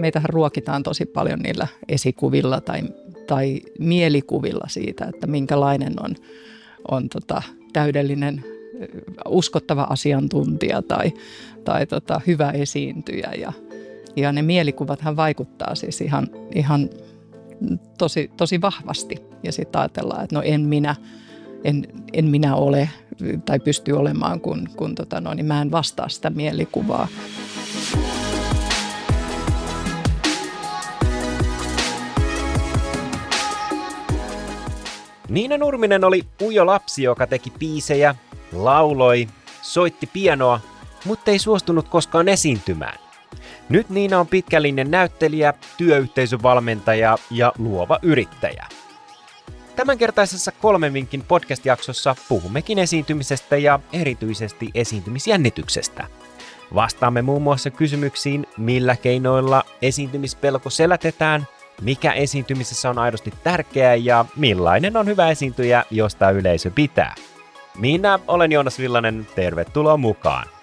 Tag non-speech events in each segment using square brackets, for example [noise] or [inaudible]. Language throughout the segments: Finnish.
Meitähän ruokitaan tosi paljon niillä esikuvilla tai, tai mielikuvilla siitä, että minkälainen on, on tota, täydellinen uskottava asiantuntija tai, tai tota, hyvä esiintyjä. Ja, ja ne mielikuvathan vaikuttaa siis ihan, ihan tosi, tosi vahvasti. Ja sitten ajatellaan, että no en minä, en, en minä ole tai pysty olemaan, kun, kun tota, no, niin mä en vastaa sitä mielikuvaa. Niina Nurminen oli ujo lapsi, joka teki piisejä, lauloi, soitti pianoa, mutta ei suostunut koskaan esiintymään. Nyt Niina on pitkällinen näyttelijä, työyhteisövalmentaja ja luova yrittäjä. Tämänkertaisessa kolmen vinkin podcast-jaksossa puhummekin esiintymisestä ja erityisesti esiintymisjännityksestä. Vastaamme muun muassa kysymyksiin, millä keinoilla esiintymispelko selätetään, mikä esiintymisessä on aidosti tärkeää ja millainen on hyvä esiintyjä, josta yleisö pitää. Minä olen Joonas Villanen, tervetuloa mukaan!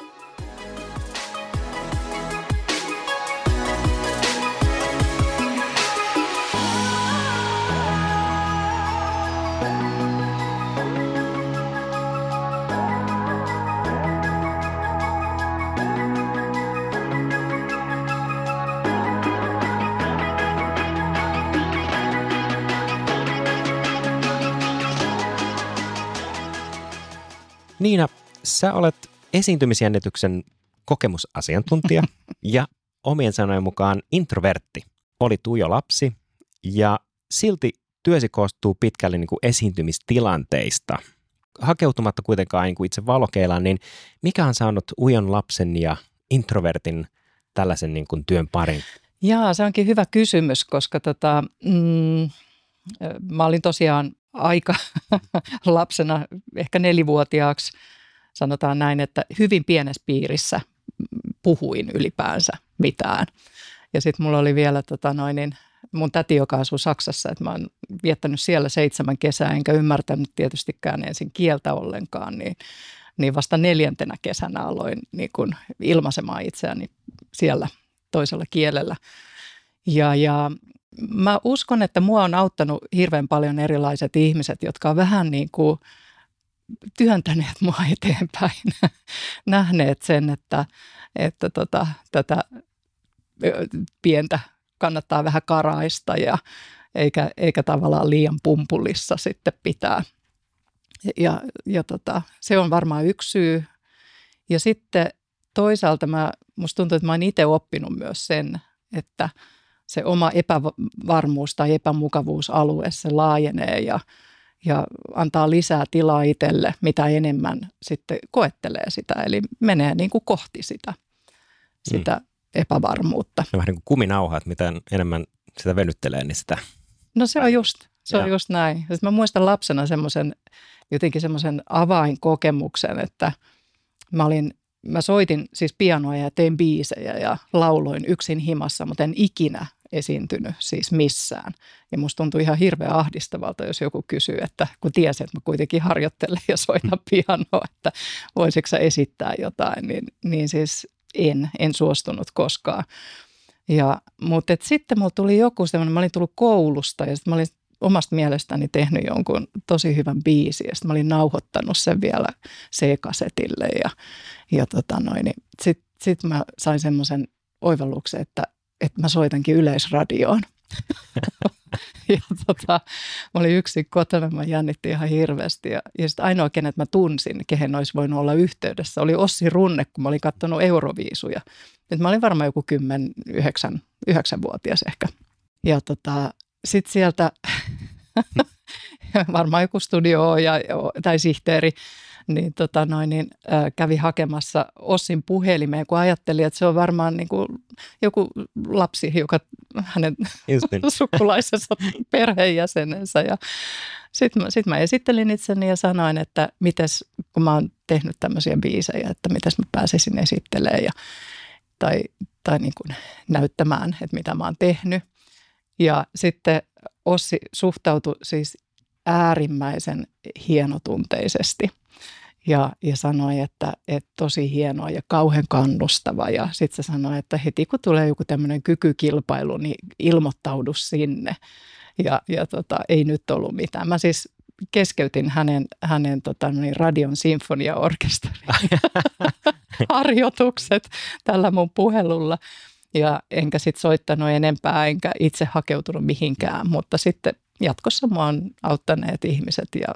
Niina, sä olet esiintymisjännityksen kokemusasiantuntija [laughs] ja omien sanojen mukaan introvertti. Oli tujo lapsi ja silti työsi koostuu pitkälle niin kuin esiintymistilanteista. Hakeutumatta kuitenkaan niin kuin itse valokeilaan, niin mikä on saanut ujon lapsen ja introvertin tällaisen niin kuin työn parin? Jaa, se onkin hyvä kysymys, koska tota, mm, mä olin tosiaan aika [laughs] lapsena, ehkä nelivuotiaaksi, sanotaan näin, että hyvin pienessä piirissä puhuin ylipäänsä mitään. Ja sitten mulla oli vielä tota noin, niin mun täti, joka asuu Saksassa, että mä oon viettänyt siellä seitsemän kesää, enkä ymmärtänyt tietystikään ensin kieltä ollenkaan, niin, niin vasta neljäntenä kesänä aloin niin kun ilmaisemaan itseäni siellä toisella kielellä. Ja, ja mä uskon, että mua on auttanut hirveän paljon erilaiset ihmiset, jotka on vähän niin kuin työntäneet mua [laughs] eteenpäin, nähneet sen, että, että tota, tätä pientä kannattaa vähän karaista ja eikä, eikä tavallaan liian pumpulissa sitten pitää. Ja, ja tota, se on varmaan yksi syy. Ja sitten toisaalta mä, musta tuntuu, että mä oon itse oppinut myös sen, että – se oma epävarmuus tai epämukavuusalue, se laajenee ja, ja antaa lisää tilaa itselle, mitä enemmän sitten koettelee sitä. Eli menee niin kuin kohti sitä, sitä mm. epävarmuutta. Se on vähän niin kuin kuminauha, että mitä enemmän sitä venyttelee, niin sitä... No se on just, se on just näin. Sitten mä muistan lapsena semmoisen, jotenkin semmoisen avainkokemuksen, että mä olin mä soitin siis pianoa ja tein biisejä ja lauloin yksin himassa, mutta en ikinä esiintynyt siis missään. Ja musta tuntui ihan hirveän ahdistavalta, jos joku kysyy, että kun tiesi, että mä kuitenkin harjoittelen ja soitan pianoa, että voisiko sä esittää jotain, niin, niin siis en, en suostunut koskaan. Ja, mutta et sitten mulla tuli joku semmoinen, mä olin tullut koulusta ja sitten mä olin omasta mielestäni tehnyt jonkun tosi hyvän biisin ja sitten mä olin nauhoittanut sen vielä C-kasetille ja, ja tota noin, niin sitten sit mä sain semmoisen oivalluksen, että että mä soitankin yleisradioon. [laughs] ja tota, mä olin yksin kotona, mä jännittin ihan hirveästi. Ja, ja sitten ainoa, kenet mä tunsin, kehen olisi voinut olla yhteydessä, oli Ossi Runne, kun mä olin katsonut Euroviisuja. Et mä olin varmaan joku 10, 9, 9-vuotias ehkä. Ja tota, sitten sieltä [laughs] varmaan joku studio ja, tai sihteeri niin, tota noin, niin äh, kävi hakemassa Ossin puhelimeen, kun ajatteli, että se on varmaan niin kuin joku lapsi, joka hänen niin. [laughs] sukulaisensa perheenjäsenensä. Ja sitten mä, sit mä esittelin itseni ja sanoin, että mites, kun mä oon tehnyt tämmöisiä biisejä, että mitäs mä pääsisin esittelemään ja, tai, tai niin kuin näyttämään, että mitä mä oon tehnyt. Ja sitten Ossi suhtautui siis äärimmäisen hienotunteisesti – ja, ja sanoi, että, että tosi hienoa ja kauhean kannustava. Ja sitten se sanoi, että heti kun tulee joku tämmöinen kykykilpailu, niin ilmoittaudu sinne. Ja, ja tota, ei nyt ollut mitään. Mä siis keskeytin hänen, hänen tota, niin radion sinfoniaorkesterin [laughs] harjoitukset tällä mun puhelulla. Ja enkä sitten soittanut enempää, enkä itse hakeutunut mihinkään, mutta sitten jatkossa mua on auttaneet ihmiset ja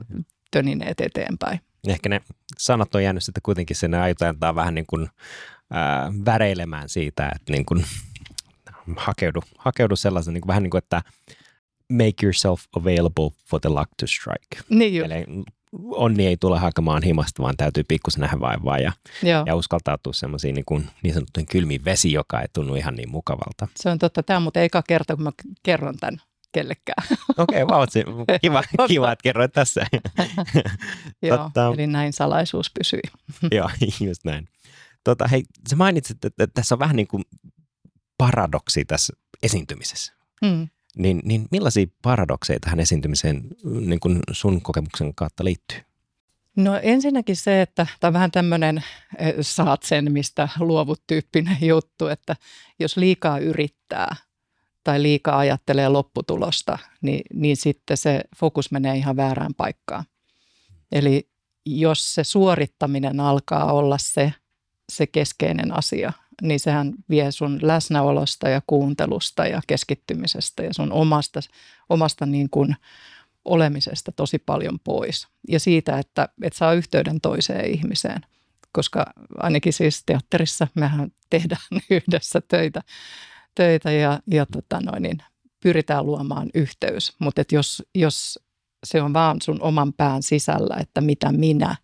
tönineet eteenpäin. Ehkä ne sanat on jäänyt sitten kuitenkin sinne ajoitantaan vähän niin kuin ää, väreilemään siitä, että niin kuin, hakeudu, hakeudu sellaisen niin kuin, vähän niin kuin, että make yourself available for the luck to strike. Niin. Eli onni ei tule hakemaan himasta, vaan täytyy pikkusen nähdä vaivaa ja, Joo. ja uskaltautua semmoisiin niin, kuin, niin sanottujen kylmiin vesi, joka ei tunnu ihan niin mukavalta. Se on totta. Tämä on muuten eka kerta, kun mä kerron tämän kellekään. [laughs] Okei, okay, vautsi. Kiva, kiva, että kerroit tässä. [laughs] Joo, Totta, eli näin salaisuus pysyi. [laughs] joo, just näin. Tota, hei, sä mainitsit, että tässä on vähän niin kuin paradoksi tässä esiintymisessä. Hmm. Niin, niin millaisia paradokseja tähän esiintymiseen niin kuin sun kokemuksen kautta liittyy? No ensinnäkin se, että tämä on vähän tämmöinen saat sen, mistä luovut tyyppinen juttu, että jos liikaa yrittää tai liikaa ajattelee lopputulosta, niin, niin sitten se fokus menee ihan väärään paikkaan. Eli jos se suorittaminen alkaa olla se, se keskeinen asia, niin sehän vie sun läsnäolosta ja kuuntelusta ja keskittymisestä ja sun omasta, omasta niin kuin olemisesta tosi paljon pois. Ja siitä, että et saa yhteyden toiseen ihmiseen, koska ainakin siis teatterissa mehän tehdään [laughs] yhdessä töitä, töitä ja, ja tota noin, niin pyritään luomaan yhteys. Mutta jos, jos se on vaan sun oman pään sisällä, että mitä minä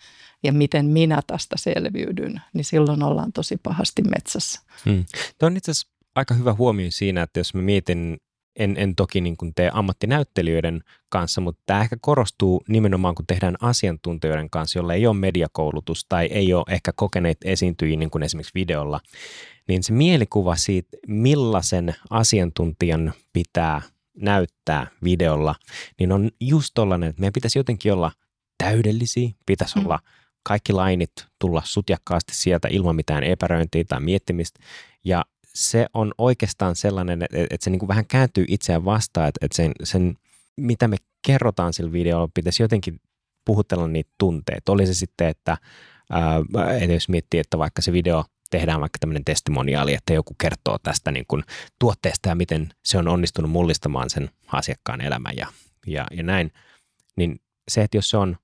ja miten minä tästä selviydyn, niin silloin ollaan tosi pahasti metsässä. Hmm. Tuo on itse asiassa aika hyvä huomio siinä, että jos mä mietin, en, en toki niin kuin tee ammattinäyttelijöiden kanssa, mutta tämä ehkä korostuu nimenomaan, kun tehdään asiantuntijoiden kanssa, jolla ei ole mediakoulutus tai ei ole ehkä kokeneet esiintyjiä niin kuin esimerkiksi videolla, niin se mielikuva siitä, millaisen asiantuntijan pitää näyttää videolla, niin on just tollainen, että meidän pitäisi jotenkin olla täydellisiä, pitäisi mm. olla kaikki lainit tulla sutjakkaasti sieltä ilman mitään epäröintiä tai miettimistä. Ja se on oikeastaan sellainen, että, että se niin kuin vähän kääntyy itseään vastaan, että, että sen, sen, mitä me kerrotaan sillä videolla, pitäisi jotenkin puhutella niitä tunteita. Oli se sitten, että, ää, että jos miettii, että vaikka se video tehdään vaikka tämmöinen testimoniaali, että joku kertoo tästä niin kuin tuotteesta ja miten se on onnistunut mullistamaan sen asiakkaan elämän ja, ja, ja näin, niin se, että jos se on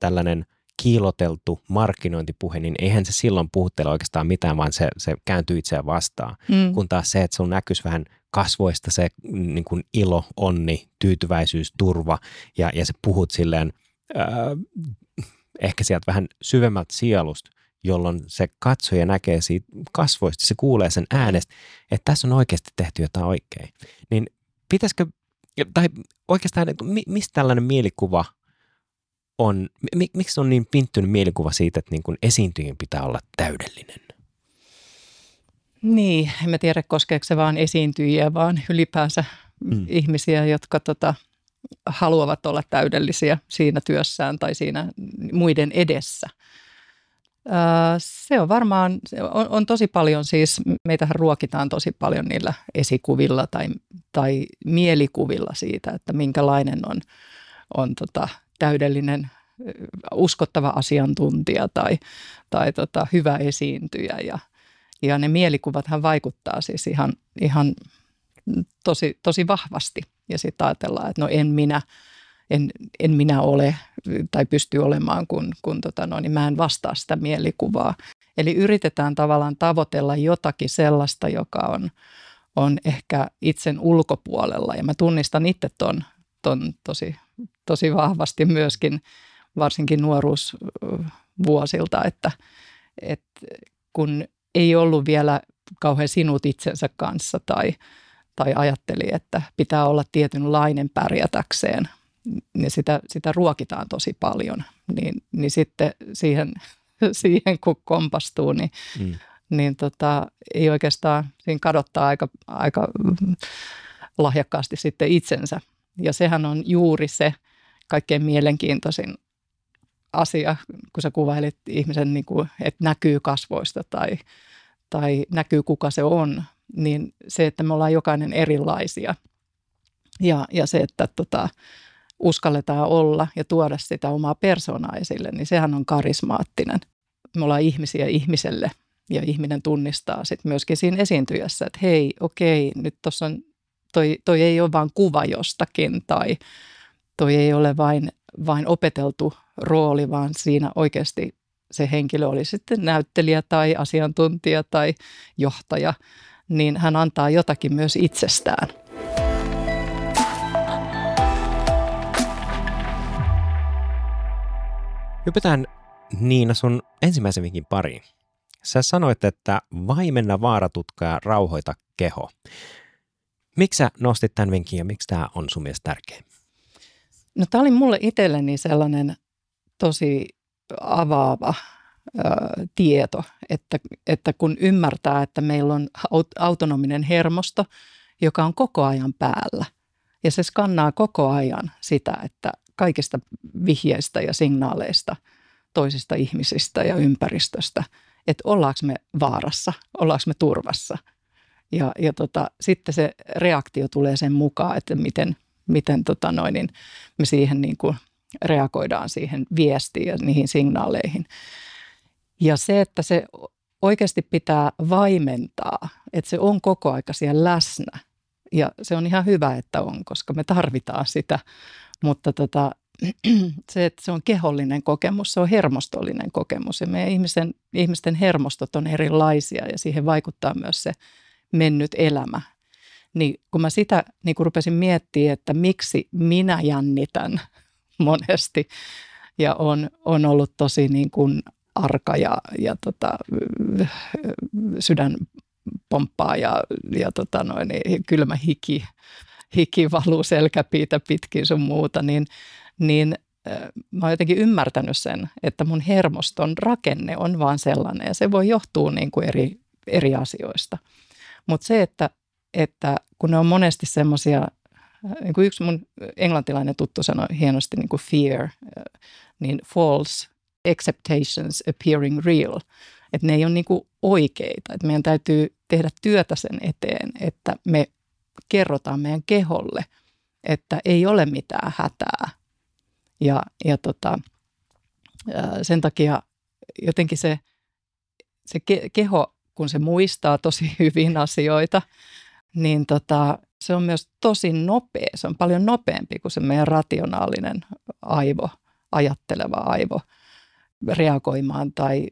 tällainen kiiloteltu markkinointipuhe, niin eihän se silloin puhuttele oikeastaan mitään, vaan se, se kääntyy itseään vastaan. Mm. Kun taas se, että sun näkyisi vähän kasvoista se niin kuin ilo, onni, tyytyväisyys, turva ja, ja se puhut silleen äh, ehkä sieltä vähän syvemmältä sielusta, jolloin se katsoja näkee siitä kasvoista, se kuulee sen äänestä, että tässä on oikeasti tehty jotain oikein. Niin pitäisikö, tai oikeastaan, mistä tällainen mielikuva on, miksi on niin pinttynyt mielikuva siitä, että niin kuin esiintyjien pitää olla täydellinen? Niin, en mä tiedä koskeeko se vaan esiintyjiä, vaan ylipäänsä mm. ihmisiä, jotka tota, haluavat olla täydellisiä siinä työssään tai siinä muiden edessä. Se on varmaan, se on, on tosi paljon siis, meitähän ruokitaan tosi paljon niillä esikuvilla tai, tai mielikuvilla siitä, että minkälainen on, on tota, täydellinen uskottava asiantuntija tai, tai tota, hyvä esiintyjä. Ja, ja ne mielikuvathan vaikuttaa siis ihan, ihan tosi, tosi vahvasti. Ja sitten ajatellaan, että no en minä, en, en minä ole tai pysty olemaan, kun, kun tota no, niin mä en vastaa sitä mielikuvaa. Eli yritetään tavallaan tavoitella jotakin sellaista, joka on, on ehkä itsen ulkopuolella. Ja mä tunnistan itse ton, ton tosi, tosi vahvasti myöskin, varsinkin nuoruusvuosilta, että, että kun ei ollut vielä kauhean sinut itsensä kanssa tai, tai ajatteli, että pitää olla tietynlainen pärjätäkseen, niin sitä, sitä ruokitaan tosi paljon. Niin, niin sitten siihen, [laughs] siihen kun kompastuu, niin, mm. niin tota, ei oikeastaan, siinä kadottaa aika, aika lahjakkaasti sitten itsensä. Ja sehän on juuri se kaikkein mielenkiintoisin asia, kun sä kuvailit ihmisen, niin kuin, että näkyy kasvoista tai, tai näkyy kuka se on, niin se, että me ollaan jokainen erilaisia ja, ja se, että tota, uskalletaan olla ja tuoda sitä omaa persoonaa esille, niin sehän on karismaattinen. Me ollaan ihmisiä ihmiselle ja ihminen tunnistaa sitten myöskin siinä esiintyjässä, että hei, okei, nyt tuossa on, toi, toi ei ole vain kuva jostakin tai toi ei ole vain, vain opeteltu rooli, vaan siinä oikeasti se henkilö oli sitten näyttelijä tai asiantuntija tai johtaja, niin hän antaa jotakin myös itsestään. Hypätään Niina sun ensimmäisen vinkin pariin. Sä sanoit, että vaimenna vaaratutka ja rauhoita keho. Miksi sä nostit tämän vinkin ja miksi tämä on sun mielestä tärkeä? No tämä oli mulle itselleni sellainen tosi avaava ö, tieto, että, että kun ymmärtää, että meillä on autonominen hermosto, joka on koko ajan päällä ja se skannaa koko ajan sitä, että kaikista vihjeistä ja signaaleista toisista ihmisistä ja ympäristöstä, että ollaanko me vaarassa, ollaanko me turvassa. Ja, ja tota, sitten se reaktio tulee sen mukaan, että miten, miten tota noin, niin me siihen niin kuin reagoidaan siihen viestiin ja niihin signaaleihin. Ja se, että se oikeasti pitää vaimentaa, että se on koko aika siellä läsnä. Ja se on ihan hyvä, että on, koska me tarvitaan sitä mutta tota, [clears throat] se, että se on kehollinen kokemus, se on hermostollinen kokemus ja meidän ihmisten, ihmisten hermostot on erilaisia ja siihen vaikuttaa myös se mennyt elämä. Niin kun mä sitä niin kun rupesin miettimään, että miksi minä jännitän [laughs] monesti ja on, on ollut tosi niin kuin arka ja, ja tota, sydän pomppaa ja, ja tota noin, niin kylmä hiki hiki valuu selkäpiitä pitkin sun muuta, niin, niin mä oon jotenkin ymmärtänyt sen, että mun hermoston rakenne on vaan sellainen ja se voi johtua niin kuin eri, eri asioista. Mutta se, että, että kun ne on monesti semmoisia, niin kuin yksi mun englantilainen tuttu sanoi hienosti niin kuin fear, niin false acceptations appearing real. Että ne ei ole niin kuin oikeita. Että meidän täytyy tehdä työtä sen eteen, että me kerrotaan meidän keholle, että ei ole mitään hätää. Ja, ja tota, sen takia jotenkin se, se keho, kun se muistaa tosi [laughs] hyvin asioita, niin tota, se on myös tosi nopea. Se on paljon nopeampi kuin se meidän rationaalinen aivo, ajatteleva aivo reagoimaan tai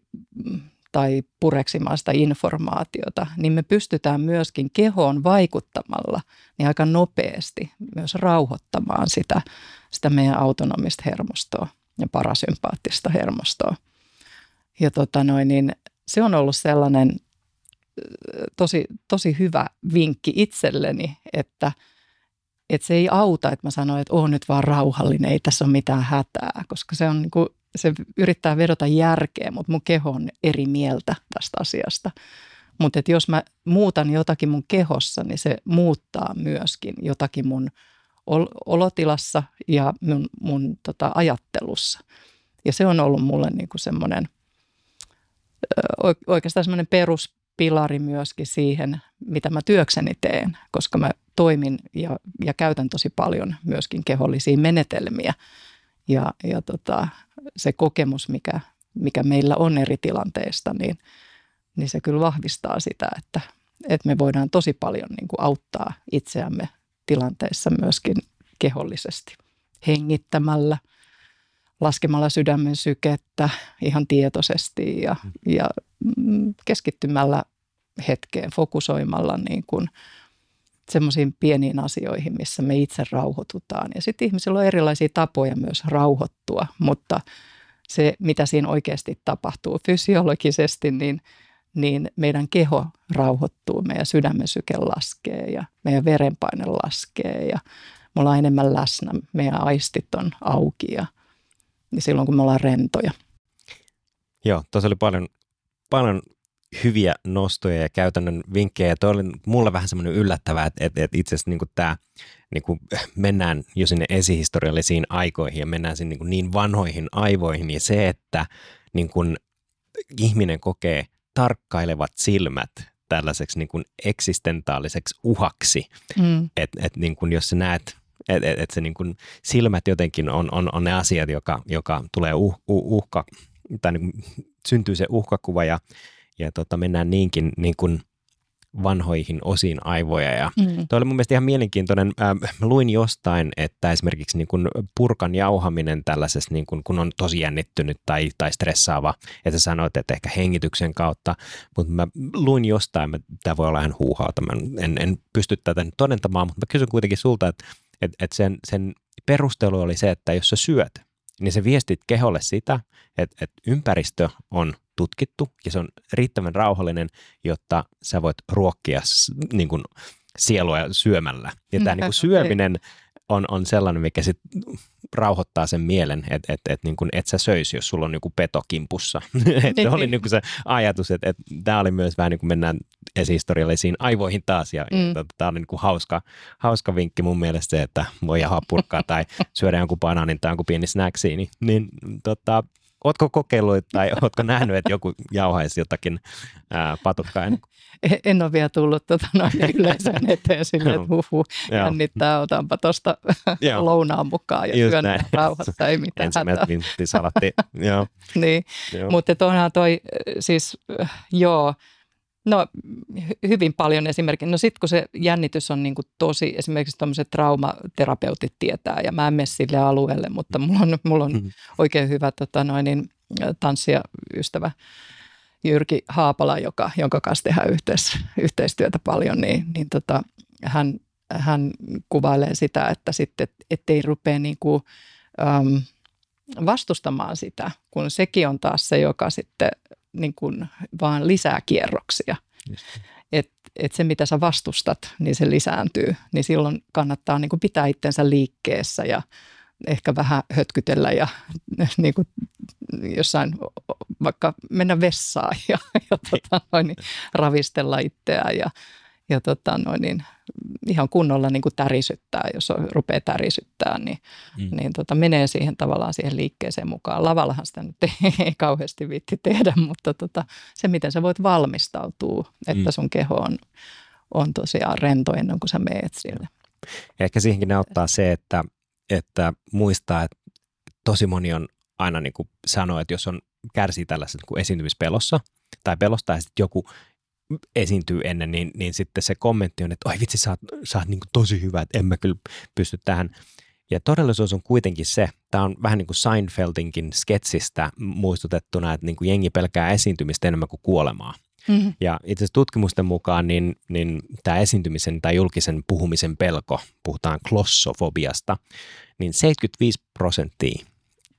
mm, tai pureksimaan sitä informaatiota, niin me pystytään myöskin kehoon vaikuttamalla niin aika nopeasti myös rauhoittamaan sitä, sitä meidän autonomista hermostoa ja parasympaattista hermostoa. Ja tota noin, niin se on ollut sellainen tosi, tosi hyvä vinkki itselleni, että, että se ei auta, että mä sanoin, että on nyt vaan rauhallinen, ei tässä ole mitään hätää, koska se on niin kuin se yrittää vedota järkeä, mutta mun keho on eri mieltä tästä asiasta. Mutta jos mä muutan jotakin mun kehossa, niin se muuttaa myöskin jotakin mun olotilassa ja mun, mun tota, ajattelussa. Ja se on ollut mulle niinku semmoinen oikeastaan semmoinen peruspilari myöskin siihen, mitä mä työkseni teen, koska mä toimin ja, ja käytän tosi paljon myöskin kehollisia menetelmiä – ja, ja tota, se kokemus, mikä, mikä meillä on eri tilanteista, niin, niin se kyllä vahvistaa sitä, että, että me voidaan tosi paljon niin kuin auttaa itseämme tilanteissa myöskin kehollisesti hengittämällä, laskemalla sydämen sykettä ihan tietoisesti ja, ja mm, keskittymällä hetkeen, fokusoimalla niin kuin – semmoisiin pieniin asioihin, missä me itse rauhoitutaan. Ja sitten ihmisillä on erilaisia tapoja myös rauhoittua, mutta se, mitä siinä oikeasti tapahtuu fysiologisesti, niin, niin meidän keho rauhoittuu, meidän sydämen syke laskee ja meidän verenpaine laskee ja me ollaan enemmän läsnä, meidän aistit on auki ja niin silloin kun me ollaan rentoja. Joo, tuossa oli paljon, paljon hyviä nostoja ja käytännön vinkkejä. Ja toi oli mulle vähän semmoinen yllättävää, että, että, että itse asiassa niin tämä niin kuin mennään jo sinne esihistoriallisiin aikoihin ja mennään sinne niin, kuin niin vanhoihin aivoihin ja se, että niin kuin ihminen kokee tarkkailevat silmät tällaiseksi niin kuin eksistentaaliseksi uhaksi, mm. että et niin kuin jos sä näet että et, et se niin kuin silmät jotenkin on, on, on ne asiat, joka, joka tulee uh, uh, uhka, tai niin kuin syntyy se uhkakuva ja, ja tota, mennään niinkin niin kuin vanhoihin osiin aivoja. Ja mm. Tuo oli mun mielestä ihan mielenkiintoinen. Äh, luin jostain, että esimerkiksi niin kuin purkan jauhaminen tällaisessa, niin kuin, kun on tosi jännittynyt tai, tai stressaava, että sä sanoit, että ehkä hengityksen kautta, mutta mä luin jostain, tämä voi olla ihan huuhauta, mä en, en pysty tätä nyt todentamaan, mutta mä kysyn kuitenkin sulta, että, että, että sen, sen perustelu oli se, että jos sä syöt, niin se viestit keholle sitä, että, että ympäristö on tutkittu ja se on riittävän rauhallinen, jotta sä voit ruokkia niin kuin sielua syömällä. Ja tämä [laughs] niin kuin syöminen on, on sellainen, mikä sit rauhoittaa sen mielen, että et, et, niin et sä söisi, jos sulla on joku peto kimpussa. [laughs] se oli niin se ajatus, että et, tämä oli myös vähän niin kuin mennään esihistoriallisiin aivoihin taas. Ja, mm. ja tämä oli niin kuin hauska, hauska vinkki mun mielestä se, että voi jahaa purkkaa tai syödä jonkun banaanin tai jonkun pieni snacksi. Niin, niin tota, Ootko kokeillut tai [laughs] ootko nähnyt, että joku jauhaisi jotakin ää, patukkaa ennen en, [laughs] en ole vielä tullut tuota, noin [laughs] yleisön eteen sinne, että huhu, jännittää, otanpa tuosta lounaan mukaan ja syön rauhassa, ei mitään Ensimmäiset vinttisalatti, joo. niin, joo. mutta onhan toi, siis joo, No hyvin paljon esimerkiksi. No sitten kun se jännitys on niin kuin tosi, esimerkiksi tuommoiset traumaterapeutit tietää ja mä en mene sille alueelle, mutta mulla on, mulla on mm-hmm. oikein hyvä tota noin, niin, tanssia ystävä Jyrki Haapala, joka, jonka kanssa tehdään yhteis, yhteistyötä paljon, niin, niin tota, hän, hän kuvailee sitä, että sitten et, ettei rupea niin kuin, äm, vastustamaan sitä, kun sekin on taas se, joka sitten niin kuin vaan lisää kierroksia. Että et se, mitä sä vastustat, niin se lisääntyy. Niin silloin kannattaa niin kuin pitää itsensä liikkeessä ja ehkä vähän hötkytellä ja [laughs] niin kuin jossain vaikka mennä vessaan ja, [laughs] ja tota, noin, niin ravistella itseään ja, ja tota, noin, niin ihan kunnolla niin kuin tärisyttää, jos on, rupeaa tärisyttää, niin, mm. niin tota, menee siihen tavallaan siihen liikkeeseen mukaan. Lavallahan sitä nyt ei, ei [laughs] kauheasti viitti tehdä, mutta tota, se, miten sä voit valmistautua, että mm. sun keho on, on tosiaan rento ennen kuin sä meet sille. Ja ehkä siihenkin auttaa se, että, että muistaa, että tosi moni on aina niin kuin sanoo, että jos on kärsii tällaisesta niin esiintymispelossa tai pelosta ja sitten joku esiintyy ennen, niin, niin sitten se kommentti on, että oi vitsi, sä oot, sä oot niin tosi hyvä, että en mä kyllä pysty tähän. Ja todellisuus on kuitenkin se, tämä on vähän niin kuin Seinfeldinkin sketsistä muistutettuna, että niin kuin jengi pelkää esiintymistä enemmän kuin kuolemaa. Mm-hmm. Ja itse asiassa tutkimusten mukaan niin, niin tämä esiintymisen tai julkisen puhumisen pelko, puhutaan klossofobiasta, niin 75 prosenttia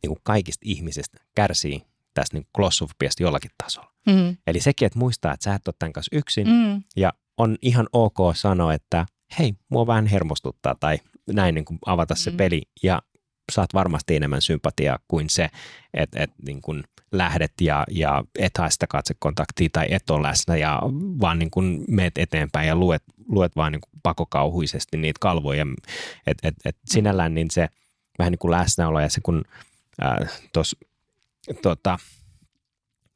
niin kuin kaikista ihmisistä kärsii tästä niin klossofobiasta jollakin tasolla. Mm. Eli sekin, että muistaa, että sä et ole tämän kanssa yksin mm. ja on ihan ok sanoa, että hei, mua vähän hermostuttaa tai näin niin kuin avata se mm. peli ja saat varmasti enemmän sympatiaa kuin se, että, että niin kuin lähdet ja, ja et hae sitä katsekontaktia tai et ole läsnä ja vaan niin kuin meet eteenpäin ja luet, luet vaan niin kuin pakokauhuisesti niitä kalvoja. että et, et sinällään niin se vähän niin kuin läsnäolo ja se kun tuossa tota,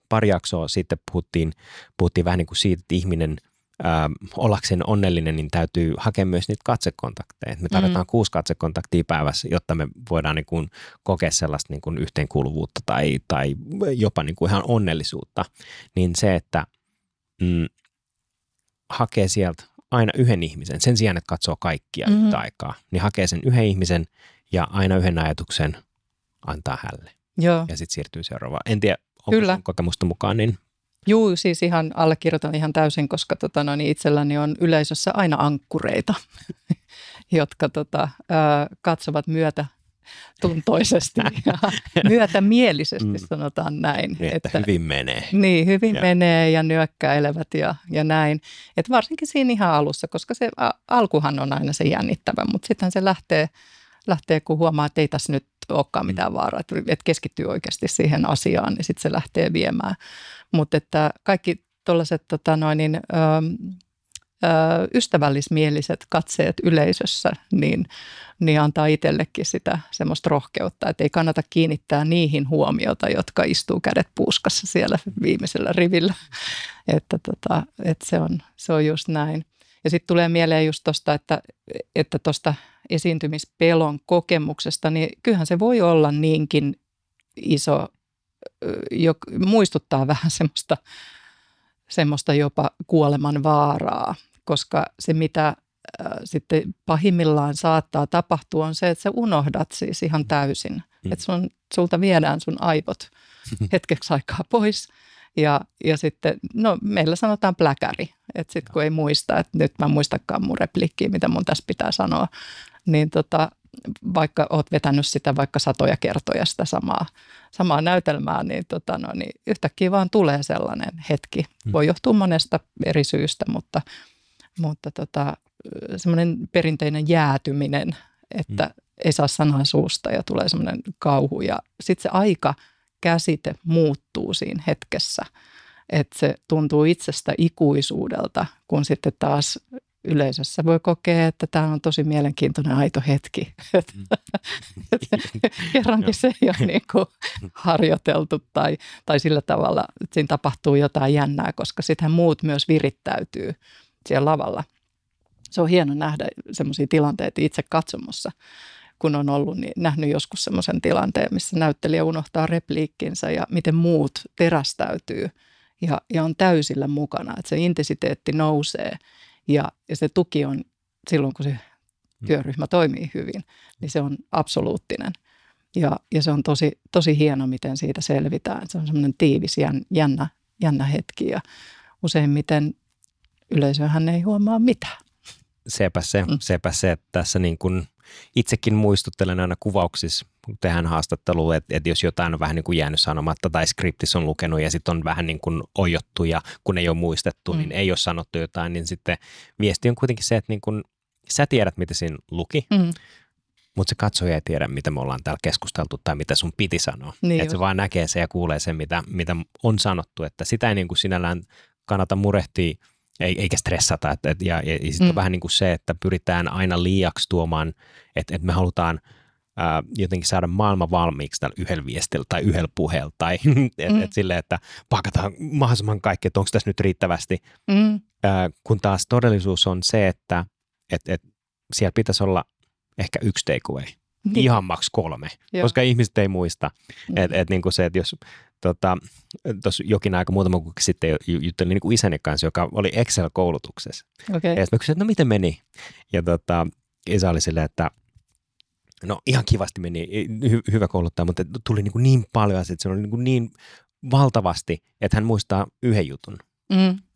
pari jaksoa sitten puhuttiin, puhuttiin vähän niin kuin siitä, että ihminen ää, ollakseen onnellinen, niin täytyy hakea myös niitä katsekontakteja. Me tarvitaan mm. kuusi katsekontaktia päivässä, jotta me voidaan niin kuin kokea sellaista niin kuin yhteenkuuluvuutta tai, tai jopa niin kuin ihan onnellisuutta. Niin se, että mm, hakee sieltä aina yhden ihmisen, sen sijaan, että katsoo kaikkia mm. yhtä aikaa, niin hakee sen yhden ihmisen ja aina yhden ajatuksen antaa hälle. Joo. Ja sitten siirtyy seuraavaan. En tiedä, onko Kyllä. kokemusta mukaan, niin Juu, siis ihan allekirjoitan ihan täysin, koska tota, no, niin itselläni on yleisössä aina ankkureita, [laughs] jotka tota, ö, katsovat myötä tuntoisesti [laughs] ja myötämielisesti mm. sanotaan näin. Niin, että, että hyvin menee. Niin, hyvin ja. menee ja nyökkäilevät ja, ja näin. Et varsinkin siinä ihan alussa, koska se alkuhan on aina se jännittävä, mutta sitten se lähtee, lähtee, kun huomaa, että ei tässä nyt olekaan mm. mitään vaaraa, että, että keskittyy oikeasti siihen asiaan, niin sitten se lähtee viemään. Mutta että kaikki tuollaiset tota noin, niin, ö, ö, ystävällismieliset katseet yleisössä, niin, niin antaa itsellekin sitä semmoista rohkeutta, että ei kannata kiinnittää niihin huomiota, jotka istuu kädet puuskassa siellä viimeisellä rivillä. [laughs] Että, tota, että se, on, se on just näin. Ja sitten tulee mieleen just tuosta, että että tuosta esiintymispelon kokemuksesta, niin kyllähän se voi olla niinkin iso, jo, muistuttaa vähän semmoista, semmoista jopa kuoleman vaaraa, koska se mitä äh, sitten pahimmillaan saattaa tapahtua on se, että sä unohdat siis ihan täysin. Mm. Että sun, sulta viedään sun aivot [laughs] hetkeksi aikaa pois ja, ja sitten, no meillä sanotaan pläkäri, että sitten kun ei muista, että nyt mä muistakaan mun replikkiä, mitä mun tässä pitää sanoa, niin tota, vaikka oot vetänyt sitä vaikka satoja kertoja sitä samaa, samaa näytelmää, niin, tota, no, niin yhtäkkiä vaan tulee sellainen hetki. Mm. Voi johtua monesta eri syystä, mutta, mutta tota, semmoinen perinteinen jäätyminen, että mm. ei saa sanaa suusta ja tulee semmoinen kauhu. Ja sitten se aika käsite muuttuu siinä hetkessä, että se tuntuu itsestä ikuisuudelta, kun sitten taas yleisössä voi kokea, että tämä on tosi mielenkiintoinen aito hetki. Mm. [laughs] Kerrankin se ei ole niin kuin harjoiteltu tai, tai sillä tavalla, että siinä tapahtuu jotain jännää, koska sitten muut myös virittäytyy siellä lavalla. Se on hieno nähdä sellaisia tilanteita itse katsomossa, kun on ollut, niin nähnyt joskus sellaisen tilanteen, missä näyttelijä unohtaa repliikkinsä ja miten muut terästäytyy ja, ja on täysillä mukana, että se intensiteetti nousee – ja, ja se tuki on silloin, kun se mm. työryhmä toimii hyvin, niin se on absoluuttinen. Ja, ja se on tosi, tosi hieno, miten siitä selvitään. Se on semmoinen tiivis, jännä, jännä hetki ja useimmiten yleisöhän ei huomaa mitään. Sepä se, mm. sepä se, että tässä niin kuin itsekin muistuttelen aina kuvauksissa, kun tehdään haastattelua, että, että jos jotain on vähän niin kuin jäänyt sanomatta tai skriptissä on lukenut ja sitten on vähän niin kuin ojottu ja kun ei ole muistettu, niin mm. niin ei ole sanottu jotain, niin sitten viesti on kuitenkin se, että niin kuin, sä tiedät, mitä siinä luki, mm. mutta se katsoja ei tiedä, mitä me ollaan täällä keskusteltu tai mitä sun piti sanoa. Niin että se vaan näkee se ja kuulee sen, mitä, mitä on sanottu, että sitä ei niin kuin sinällään kannata murehtia – eikä stressata. Et, et, ja, ja, ja sitten mm. on vähän niin kuin se, että pyritään aina liiaksi tuomaan, että, että me halutaan ää, jotenkin saada maailma valmiiksi tällä yhdellä viestillä tai yhdellä puheella. Tai [laughs] et, mm. et silleen, että pakataan mahdollisimman kaikki, että onko tässä nyt riittävästi. Mm. Ää, kun taas todellisuus on se, että et, et siellä pitäisi olla ehkä yksi takeaway. Niin. Ihan maks kolme, Joo. koska ihmiset ei muista. Mm. Että et, niin se, että jos tota, tuossa jokin aika muutama kuukausi sitten juttelin niin kuin isäni kanssa, joka oli Excel-koulutuksessa. Okay. Ja sitten mä kysyin, että no miten meni? Ja tota, isä oli silleen, että no ihan kivasti meni, hy- hyvä kouluttaja, mutta tuli niin, kuin niin paljon asioita, se oli niin, kuin niin valtavasti, että hän muistaa yhden jutun. Mm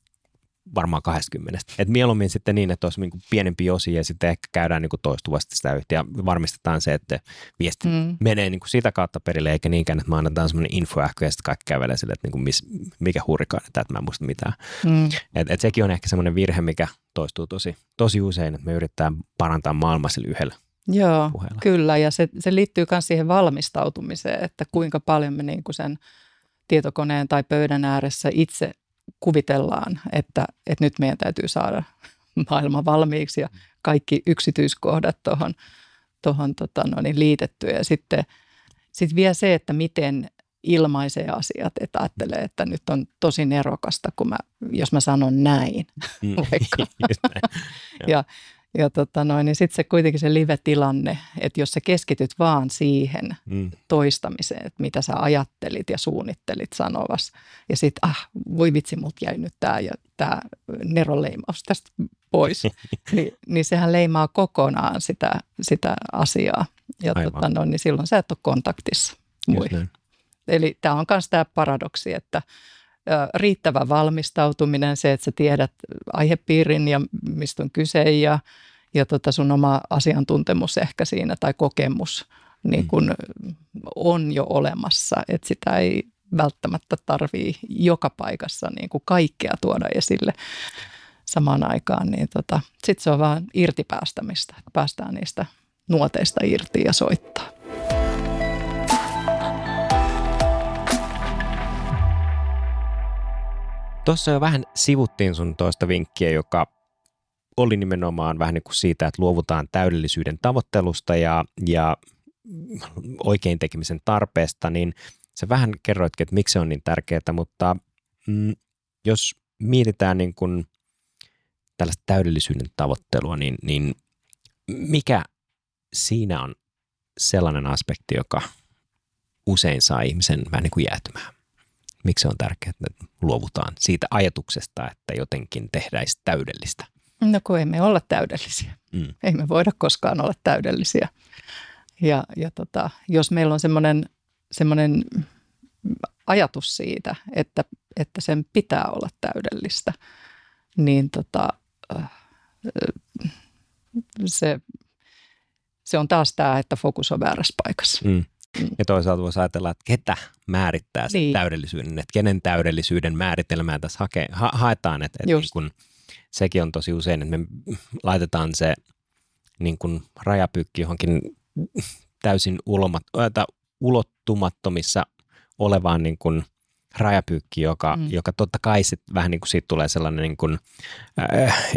varmaan 20. Et mieluummin sitten niin, että olisi niin kuin pienempi osia ja sitten ehkä käydään niin kuin toistuvasti sitä yhtä ja varmistetaan se, että viesti mm. menee niin kuin sitä kautta perille, eikä niinkään, että me annetaan semmoinen infoähkö ja sitten kaikki kävelee sille, että niin kuin mis, mikä hurrikaani, että mä en muista mitään. Mm. Et, et sekin on ehkä semmoinen virhe, mikä toistuu tosi, tosi usein, että me yritetään parantaa maailmaa sillä yhdellä Joo, puheella. kyllä ja se, se liittyy myös siihen valmistautumiseen, että kuinka paljon me niin kuin sen tietokoneen tai pöydän ääressä itse kuvitellaan, että, että nyt meidän täytyy saada [laughs] maailma valmiiksi ja kaikki yksityiskohdat tuohon tohon, tota, no niin, liitettyä. Ja sitten sit vielä se, että miten ilmaisee asiat, että ajattelee, että nyt on tosi nerokasta, kun mä, jos mä sanon näin. Mm. [laughs] ja, ja tota noin, niin sitten se kuitenkin se live-tilanne, että jos sä keskityt vaan siihen mm. toistamiseen, että mitä sä ajattelit ja suunnittelit sanovas, ja sitten ah, voi vitsi, mut jäi nyt tämä ja tämä neroleimaus tästä pois, [laughs] niin, niin sehän leimaa kokonaan sitä, sitä asiaa. Ja tota noin, niin silloin sä et ole kontaktissa muihin. Eli tämä on myös tämä paradoksi, että riittävä valmistautuminen, se, että sä tiedät aihepiirin ja mistä on kyse ja, ja tota sun oma asiantuntemus ehkä siinä tai kokemus niin kun mm. on jo olemassa, että sitä ei välttämättä tarvii joka paikassa niin kuin kaikkea tuoda esille samaan aikaan, niin tota, sitten se on vaan irtipäästämistä, että päästään niistä nuoteista irti ja soittaa. Tuossa jo vähän sivuttiin sun toista vinkkiä, joka oli nimenomaan vähän niin kuin siitä, että luovutaan täydellisyyden tavoittelusta ja, ja oikein tekemisen tarpeesta, niin se vähän kerroitkin, että miksi se on niin tärkeää, mutta mm, jos mietitään niin kuin tällaista täydellisyyden tavoittelua, niin, niin mikä siinä on sellainen aspekti, joka usein saa ihmisen vähän niin kuin jäätymään? Miksi on tärkeää, että luovutaan siitä ajatuksesta, että jotenkin tehdään täydellistä? No kun emme olla täydellisiä. Mm. Ei me voida koskaan olla täydellisiä. Ja, ja tota, jos meillä on semmoinen, semmoinen ajatus siitä, että, että sen pitää olla täydellistä, niin tota, äh, se, se on taas tämä, että fokus on väärässä paikassa. Mm. Mm. Ja toisaalta voisi ajatella, että ketä määrittää sen niin. täydellisyyden, että kenen täydellisyyden määritelmää tässä hake, ha, haetaan. Että, että niin kun, sekin on tosi usein, että me laitetaan se niin kun rajapyykki johonkin täysin ulomat, ulottumattomissa olevaan niin kun rajapyykki, joka, mm. joka totta kai sit vähän niin kuin siitä tulee sellainen niin kuin, äh,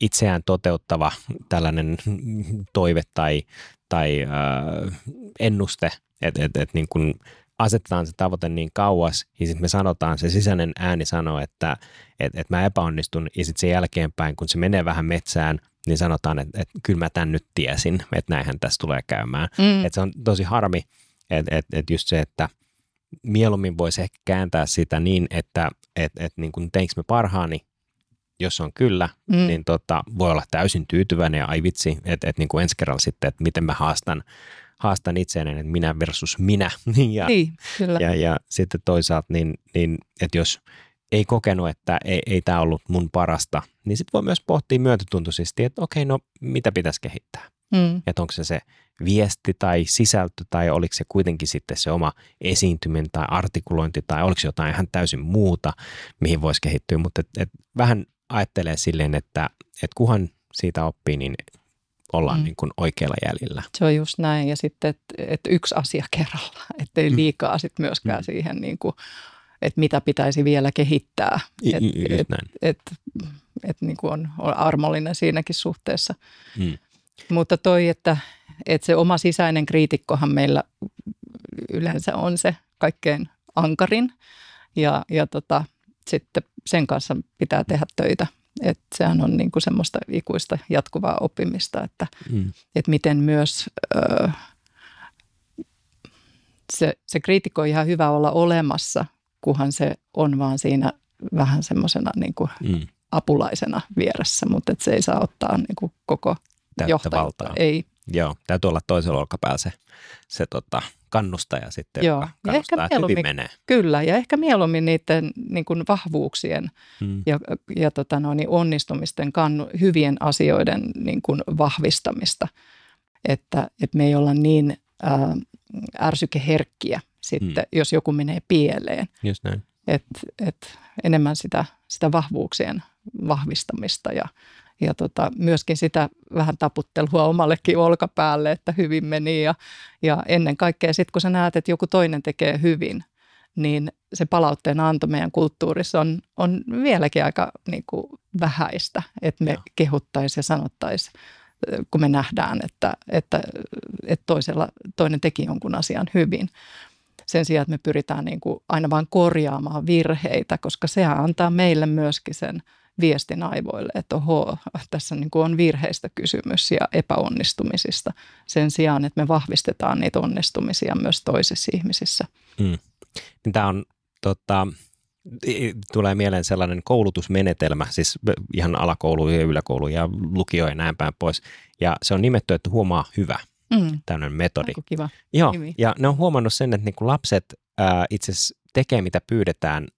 itseään toteuttava tällainen toive tai, tai äh, ennuste, että et, et niin kuin asetetaan se tavoite niin kauas ja sitten me sanotaan, se sisäinen ääni sanoo, että et, et mä epäonnistun ja sitten sen jälkeenpäin, kun se menee vähän metsään, niin sanotaan, että, että kyllä mä tämän nyt tiesin, että näinhän tässä tulee käymään. Mm. Että se on tosi harmi, että, että, että just se, että mieluummin voisi ehkä kääntää sitä niin, että että, että niin kuin teinkö me parhaani, jos on kyllä, mm. niin tota, voi olla täysin tyytyväinen ja ai vitsi, että, että niin kuin ensi kerralla sitten, että miten mä haastan, haastan itseäni, että minä versus minä. [laughs] ja, niin, kyllä. Ja, ja sitten toisaalta, niin, niin että jos ei kokenut, että ei, ei tämä ollut mun parasta, niin sitten voi myös pohtia myötätuntoisesti, että okei, no mitä pitäisi kehittää. Mm. Että onko se se viesti tai sisältö tai oliko se kuitenkin sitten se oma esiintyminen tai artikulointi tai oliko se jotain ihan täysin muuta, mihin voisi kehittyä. Mutta et, et vähän ajattelee silleen, että et kuhan siitä oppii, niin ollaan mm. niin kuin oikealla jäljellä. Se on just näin ja sitten, että et yksi asia [laughs] kerrallaan, ettei mm. liikaa sitten myöskään mm. siihen niin kuin, että mitä pitäisi vielä kehittää. Että et, et, et, et, niin kuin on, on armollinen siinäkin suhteessa. Mm. Mutta toi, että, että se oma sisäinen kriitikkohan meillä yleensä on se kaikkein ankarin ja, ja tota, sitten sen kanssa pitää tehdä töitä. Että sehän on niin kuin semmoista ikuista jatkuvaa oppimista, että, mm. että miten myös ö, se, se kriitikko on ihan hyvä olla olemassa, kunhan se on vaan siinä vähän semmoisena niin kuin mm. apulaisena vieressä, mutta se ei saa ottaa niin kuin koko täyttä valtaa. Ei. Joo, täytyy olla toisella olkapäällä se, se tota, kannustaja sitten, Joo. joka kannustaa, ja ehkä hyvin menee. Kyllä, ja ehkä mieluummin niiden niin kuin vahvuuksien hmm. ja, ja tota no, niin onnistumisten, kannu, hyvien asioiden niin kuin vahvistamista, että, että me ei olla niin ää, ärsykeherkkiä sitten, hmm. jos joku menee pieleen. Just näin. Et, et enemmän sitä, sitä vahvuuksien vahvistamista ja ja tota, myöskin sitä vähän taputtelua omallekin olkapäälle, että hyvin meni ja, ja ennen kaikkea sitten kun sä näet, että joku toinen tekee hyvin, niin se palautteen anto meidän kulttuurissa on, on vieläkin aika niin kuin vähäistä, että me kehuttaisiin ja sanottaisiin, kun me nähdään, että, että, että toisella, toinen teki jonkun asian hyvin. Sen sijaan, että me pyritään niin kuin aina vain korjaamaan virheitä, koska sehän antaa meille myöskin sen – viestin aivoille, että oho, tässä niin kuin on virheistä kysymys ja epäonnistumisista sen sijaan, että me vahvistetaan niitä onnistumisia myös toisissa ihmisissä. Mm. Niin tämä on tota, tulee mieleen sellainen koulutusmenetelmä, siis ihan alakoulu ja yläkoulu ja lukio ja näin päin pois. Ja se on nimetty, että huomaa hyvä, mm. tämmöinen metodi. Aika kiva. Joo, Nimi. ja ne on huomannut sen, että niin lapset ää, itse asiassa tekee mitä pyydetään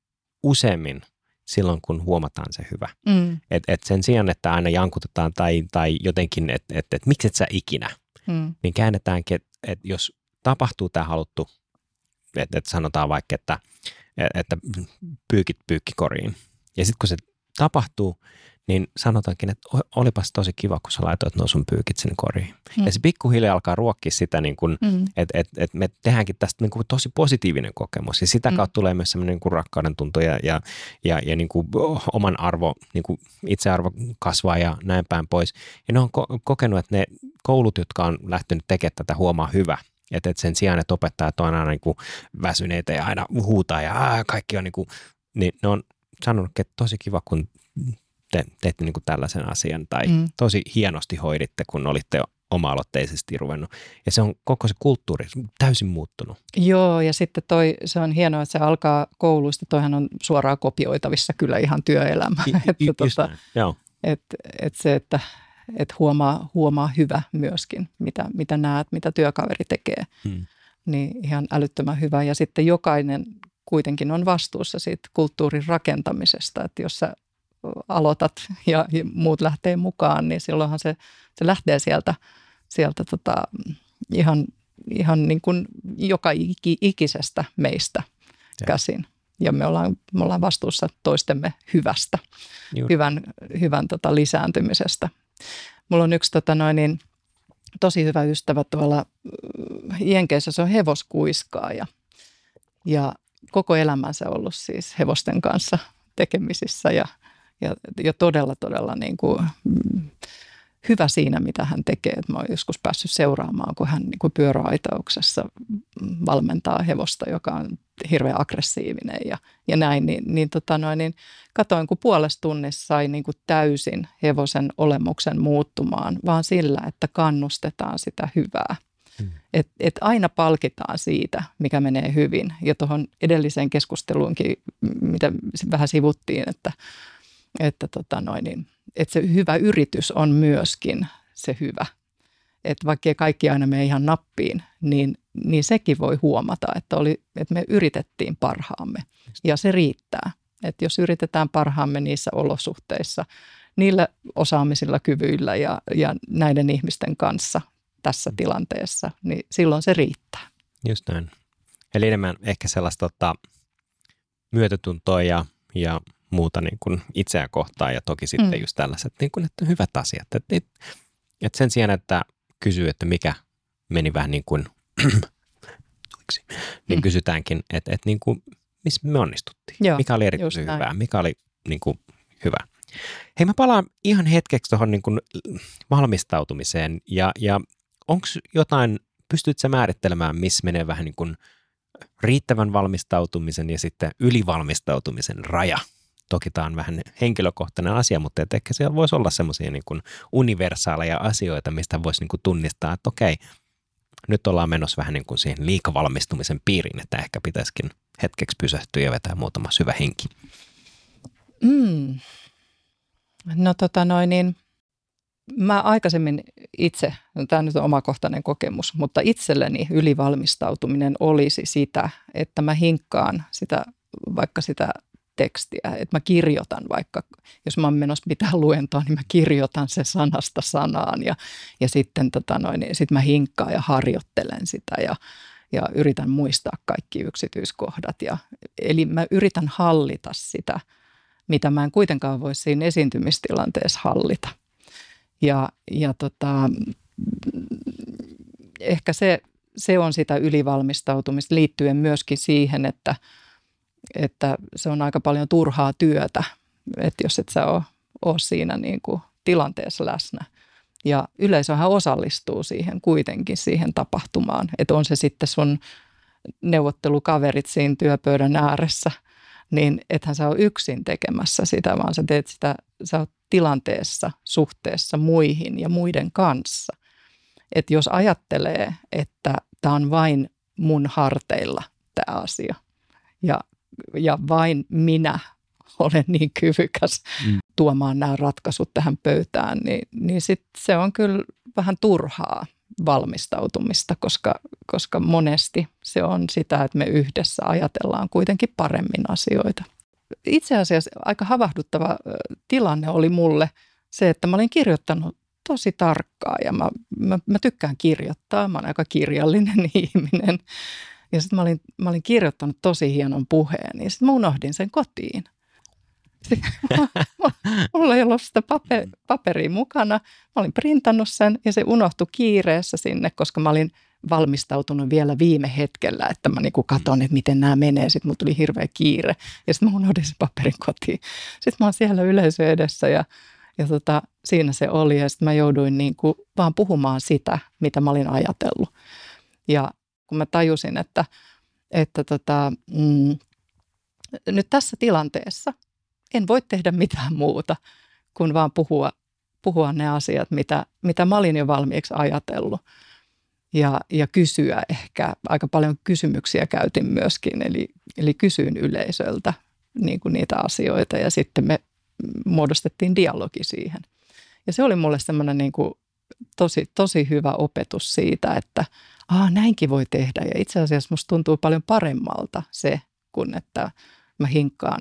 useammin silloin, kun huomataan se hyvä. Mm. Et, et sen sijaan, että aina jankutetaan tai, tai jotenkin, että et, et, miksi et sä ikinä, mm. niin käännetäänkin, että et jos tapahtuu tämä haluttu, että et sanotaan vaikka, että, että pyykit pyykkikoriin. Ja sitten kun se tapahtuu, niin sanotaankin, että olipas tosi kiva, kun sä laitoit nuo sun pyykit sinne koriin. Mm. Ja se pikkuhiljaa alkaa ruokkia sitä, niin kuin, mm. että et, et me tehdäänkin tästä niin kuin tosi positiivinen kokemus. Ja sitä mm. kautta tulee myös semmoinen niin rakkauden tunto ja, ja, ja, ja niin kuin oman arvo, niin kuin itsearvo kasvaa ja näin päin pois. Ja ne on ko- kokenut, että ne koulut, jotka on lähtenyt tekemään tätä huomaa hyvä, että et sen sijaan, että opettajat on aina niin kuin väsyneitä ja aina huutaa ja kaikki on niin kuin, niin ne on sanonut, että tosi kiva, kun te teette niin kuin tällaisen asian tai mm. tosi hienosti hoiditte, kun olitte oma-aloitteisesti ruvennut. Ja se on koko se kulttuuri täysin muuttunut. Joo, ja sitten toi, se on hienoa, että se alkaa kouluista. Toihan on suoraan kopioitavissa kyllä ihan työelämä. I, [laughs] että, tota, Joo. Et, et se, että et huomaa, huomaa hyvä myöskin, mitä, mitä näet, mitä työkaveri tekee. Hmm. Niin ihan älyttömän hyvä. Ja sitten jokainen kuitenkin on vastuussa siitä kulttuurin rakentamisesta, että jos sä aloitat ja muut lähtee mukaan, niin silloinhan se, se lähtee sieltä, sieltä tota, ihan, ihan niin kuin joka iki, ikisestä meistä ja. käsin. Ja me ollaan, me ollaan vastuussa toistemme hyvästä, Juuri. hyvän, hyvän tota lisääntymisestä. Mulla on yksi tota noin, niin, tosi hyvä ystävä tuolla Jenkeissä, se on hevoskuiskaaja. Ja koko elämänsä ollut siis hevosten kanssa tekemisissä ja – ja, ja todella, todella niin kuin, mm, hyvä siinä, mitä hän tekee. mä oon joskus päässyt seuraamaan, kun hän niin kuin pyöräaitauksessa valmentaa hevosta, joka on hirveän aggressiivinen ja, ja näin. Niin, niin, tota noin, niin katoin, kun puolesta tunnissa sai niin kuin täysin hevosen olemuksen muuttumaan, vaan sillä, että kannustetaan sitä hyvää. Hmm. Et, et aina palkitaan siitä, mikä menee hyvin. Ja tuohon edelliseen keskusteluunkin, mitä vähän sivuttiin, että että, tota noin, niin, että se hyvä yritys on myöskin se hyvä. Että vaikka kaikki aina mene ihan nappiin, niin, niin sekin voi huomata, että, oli, että me yritettiin parhaamme ja se riittää. Että jos yritetään parhaamme niissä olosuhteissa, niillä osaamisilla, kyvyillä ja, ja näiden ihmisten kanssa tässä mm. tilanteessa, niin silloin se riittää. Just näin. Eli enemmän ehkä sellaista tota, myötätuntoa ja, ja muuta niin kuin itseä kohtaan ja toki sitten mm. just tällaiset niin kuin, että hyvät asiat. Että, että, että sen sijaan, että kysyy, että mikä meni vähän niin kuin [clears throat] niin mm. kysytäänkin, että, että niin kuin, missä me onnistuttiin. Joo, mikä oli erityisen hyvää, näin. mikä oli niin kuin, hyvä. Hei, mä palaan ihan hetkeksi tuohon niin kuin valmistautumiseen ja, ja onko jotain, pystyt sä määrittelemään, missä menee vähän niin kuin riittävän valmistautumisen ja sitten ylivalmistautumisen raja? Toki tämä on vähän henkilökohtainen asia, mutta että ehkä siellä voisi olla semmoisia niin kuin universaaleja asioita, mistä voisi niin kuin tunnistaa, että okei, nyt ollaan menossa vähän niin kuin siihen liikavalmistumisen piiriin, että ehkä pitäisikin hetkeksi pysähtyä ja vetää muutama syvä henki. Mm. No tota noin niin, mä aikaisemmin itse, no tämä nyt on omakohtainen kokemus, mutta itselleni ylivalmistautuminen olisi sitä, että mä hinkkaan sitä, vaikka sitä tekstiä, että mä kirjoitan vaikka, jos mä oon menossa pitää luentoa, niin mä kirjoitan se sanasta sanaan ja, ja sitten tota noin, niin sit mä hinkkaan ja harjoittelen sitä ja, ja yritän muistaa kaikki yksityiskohdat. Ja, eli mä yritän hallita sitä, mitä mä en kuitenkaan voi siinä esiintymistilanteessa hallita. Ja, ja tota, ehkä se, se on sitä ylivalmistautumista liittyen myöskin siihen, että – että se on aika paljon turhaa työtä, että jos et sä ole, ole siinä niin kuin tilanteessa läsnä. Ja yleisöhän osallistuu siihen kuitenkin siihen tapahtumaan, että on se sitten sun neuvottelukaverit siinä työpöydän ääressä, niin ethän sä ole yksin tekemässä sitä, vaan sä teet sitä, sä oot tilanteessa, suhteessa muihin ja muiden kanssa. Että jos ajattelee, että tämä on vain mun harteilla tämä asia, ja ja vain minä olen niin kyvykäs mm. tuomaan nämä ratkaisut tähän pöytään, niin, niin sit se on kyllä vähän turhaa valmistautumista, koska, koska monesti se on sitä, että me yhdessä ajatellaan kuitenkin paremmin asioita. Itse asiassa aika havahduttava tilanne oli mulle se, että mä olin kirjoittanut tosi tarkkaa ja mä, mä, mä tykkään kirjoittaa, mä olen aika kirjallinen [laughs] ihminen. Ja sitten mä olin, mä olin kirjoittanut tosi hienon puheen, niin sitten mä unohdin sen kotiin. [laughs] mulla ei ollut sitä paper, paperia mukana. Mä olin printannut sen ja se unohtui kiireessä sinne, koska mä olin valmistautunut vielä viime hetkellä, että mä niinku katon, että miten nämä menee. Sitten mulla tuli hirveä kiire ja sitten mä unohdin sen paperin kotiin. Sitten mä oon siellä yleisö edessä ja, ja tota, siinä se oli ja sitten mä jouduin niinku vaan puhumaan sitä, mitä mä olin ajatellut. Ja kun mä tajusin, että, että tota, mm, nyt tässä tilanteessa en voi tehdä mitään muuta kuin vaan puhua, puhua ne asiat, mitä, mitä mä olin jo valmiiksi ajatellut. Ja, ja kysyä ehkä, aika paljon kysymyksiä käytin myöskin, eli, eli kysyin yleisöltä niin kuin niitä asioita ja sitten me muodostettiin dialogi siihen. Ja se oli mulle semmoinen niin kuin tosi, tosi hyvä opetus siitä, että Aa, näinkin voi tehdä. Ja itse asiassa musta tuntuu paljon paremmalta se, kun että mä hinkkaan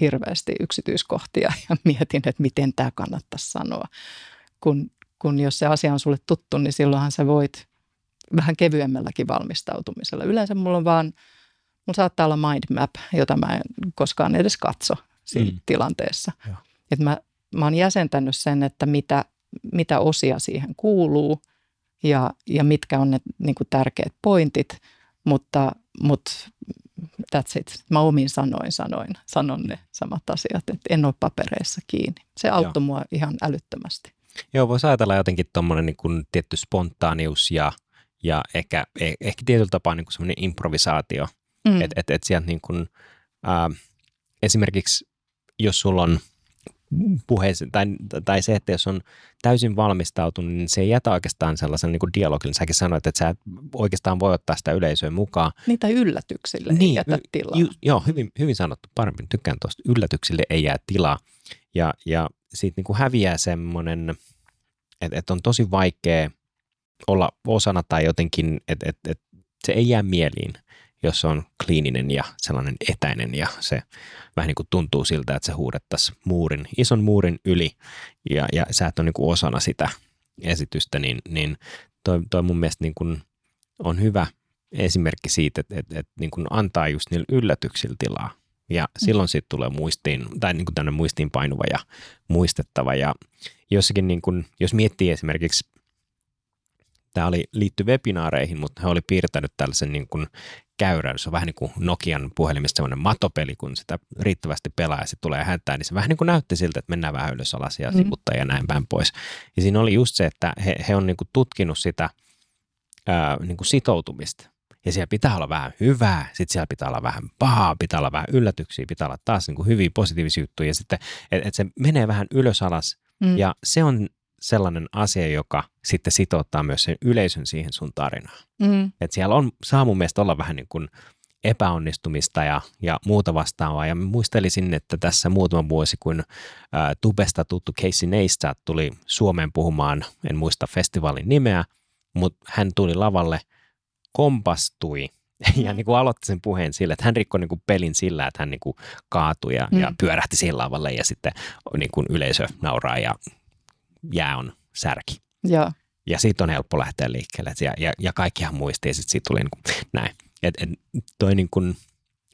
hirveästi yksityiskohtia [laughs] ja mietin, että miten tämä kannattaisi sanoa. Kun, kun jos se asia on sulle tuttu, niin silloinhan sä voit vähän kevyemmälläkin valmistautumisella. Yleensä mulla on vaan, mulla saattaa olla mind map, jota mä en koskaan edes katso siinä mm. tilanteessa. Että mä, mä oon jäsentänyt sen, että mitä, mitä osia siihen kuuluu ja, ja mitkä on ne niin kuin tärkeät pointit, mutta, mutta that's it. Mä omin sanoin sanoin, sanon ne samat asiat, että en ole papereissa kiinni. Se auttoi Joo. mua ihan älyttömästi. Joo, voisi ajatella jotenkin tuommoinen niin tietty spontaanius ja, ja ehkä, e, ehkä tietyllä tapaa niin semmoinen improvisaatio. Mm. Että et, et sieltä niin kuin, äh, esimerkiksi jos sulla on – puheeseen, tai, tai se, että jos on täysin valmistautunut, niin se ei jätä oikeastaan sellaisen niin kuin dialogin. Säkin sanoit, että sä et oikeastaan voi ottaa sitä yleisöä mukaan. Niin, tai yllätyksille niin, ei jätä tilaa. Ju, joo, hyvin, hyvin sanottu. Paremmin tykkään tuosta. Yllätyksille ei jää tilaa. Ja, ja siitä niin kuin häviää semmoinen, että, että on tosi vaikea olla osana tai jotenkin, että, että, että se ei jää mieliin jos on kliininen ja sellainen etäinen ja se vähän niin kuin tuntuu siltä, että se huudettaisiin muurin, ison muurin yli ja, ja sä et ole niin kuin osana sitä esitystä, niin, niin toi, toi mun mielestä niin kuin on hyvä esimerkki siitä, että, että, että niin kuin antaa just niillä yllätyksillä tilaa. Ja mm. silloin siitä tulee muistiin, tai niin kuin muistiin painuva ja muistettava. Ja jossakin, niin kuin, jos miettii esimerkiksi, tämä oli liitty webinaareihin, mutta he oli piirtänyt tällaisen niin kuin käyrän. Se on vähän niin kuin Nokian puhelimista semmoinen matopeli, kun sitä riittävästi pelaa ja se tulee häntään, niin se vähän niin kuin näytti siltä, että mennään vähän ylös alas ja mm. ja näin päin pois. Ja siinä oli just se, että he, he on niin kuin tutkinut sitä ää, niin kuin sitoutumista. Ja siellä pitää olla vähän hyvää, sitten siellä pitää olla vähän pahaa, pitää olla vähän yllätyksiä, pitää olla taas niin kuin hyviä positiivisia juttuja. Ja sitten, että et se menee vähän ylös alas. Mm. Ja se on sellainen asia, joka sitten sitouttaa myös sen yleisön siihen sun tarinaan. Mm. Et siellä on, saa mun mielestä olla vähän niin kuin epäonnistumista ja, ja muuta vastaavaa. Ja muistelisin, että tässä muutama vuosi, kun ä, Tubesta tuttu Casey Neistat tuli Suomeen puhumaan, en muista festivaalin nimeä, mutta hän tuli lavalle, kompastui [laughs] ja niin kuin aloitti sen puheen sillä, että hän rikkoi niin kuin pelin sillä, että hän niin kuin kaatui ja, mm. ja pyörähti siihen lavalle ja sitten niin kuin yleisö nauraa ja jää on särki. Ja, ja siitä on helppo lähteä liikkeelle. Ja, ja, ja kaikkihan muistii, ja sitten siitä tuli niin kuin, näin. Et, et, toi niin kuin,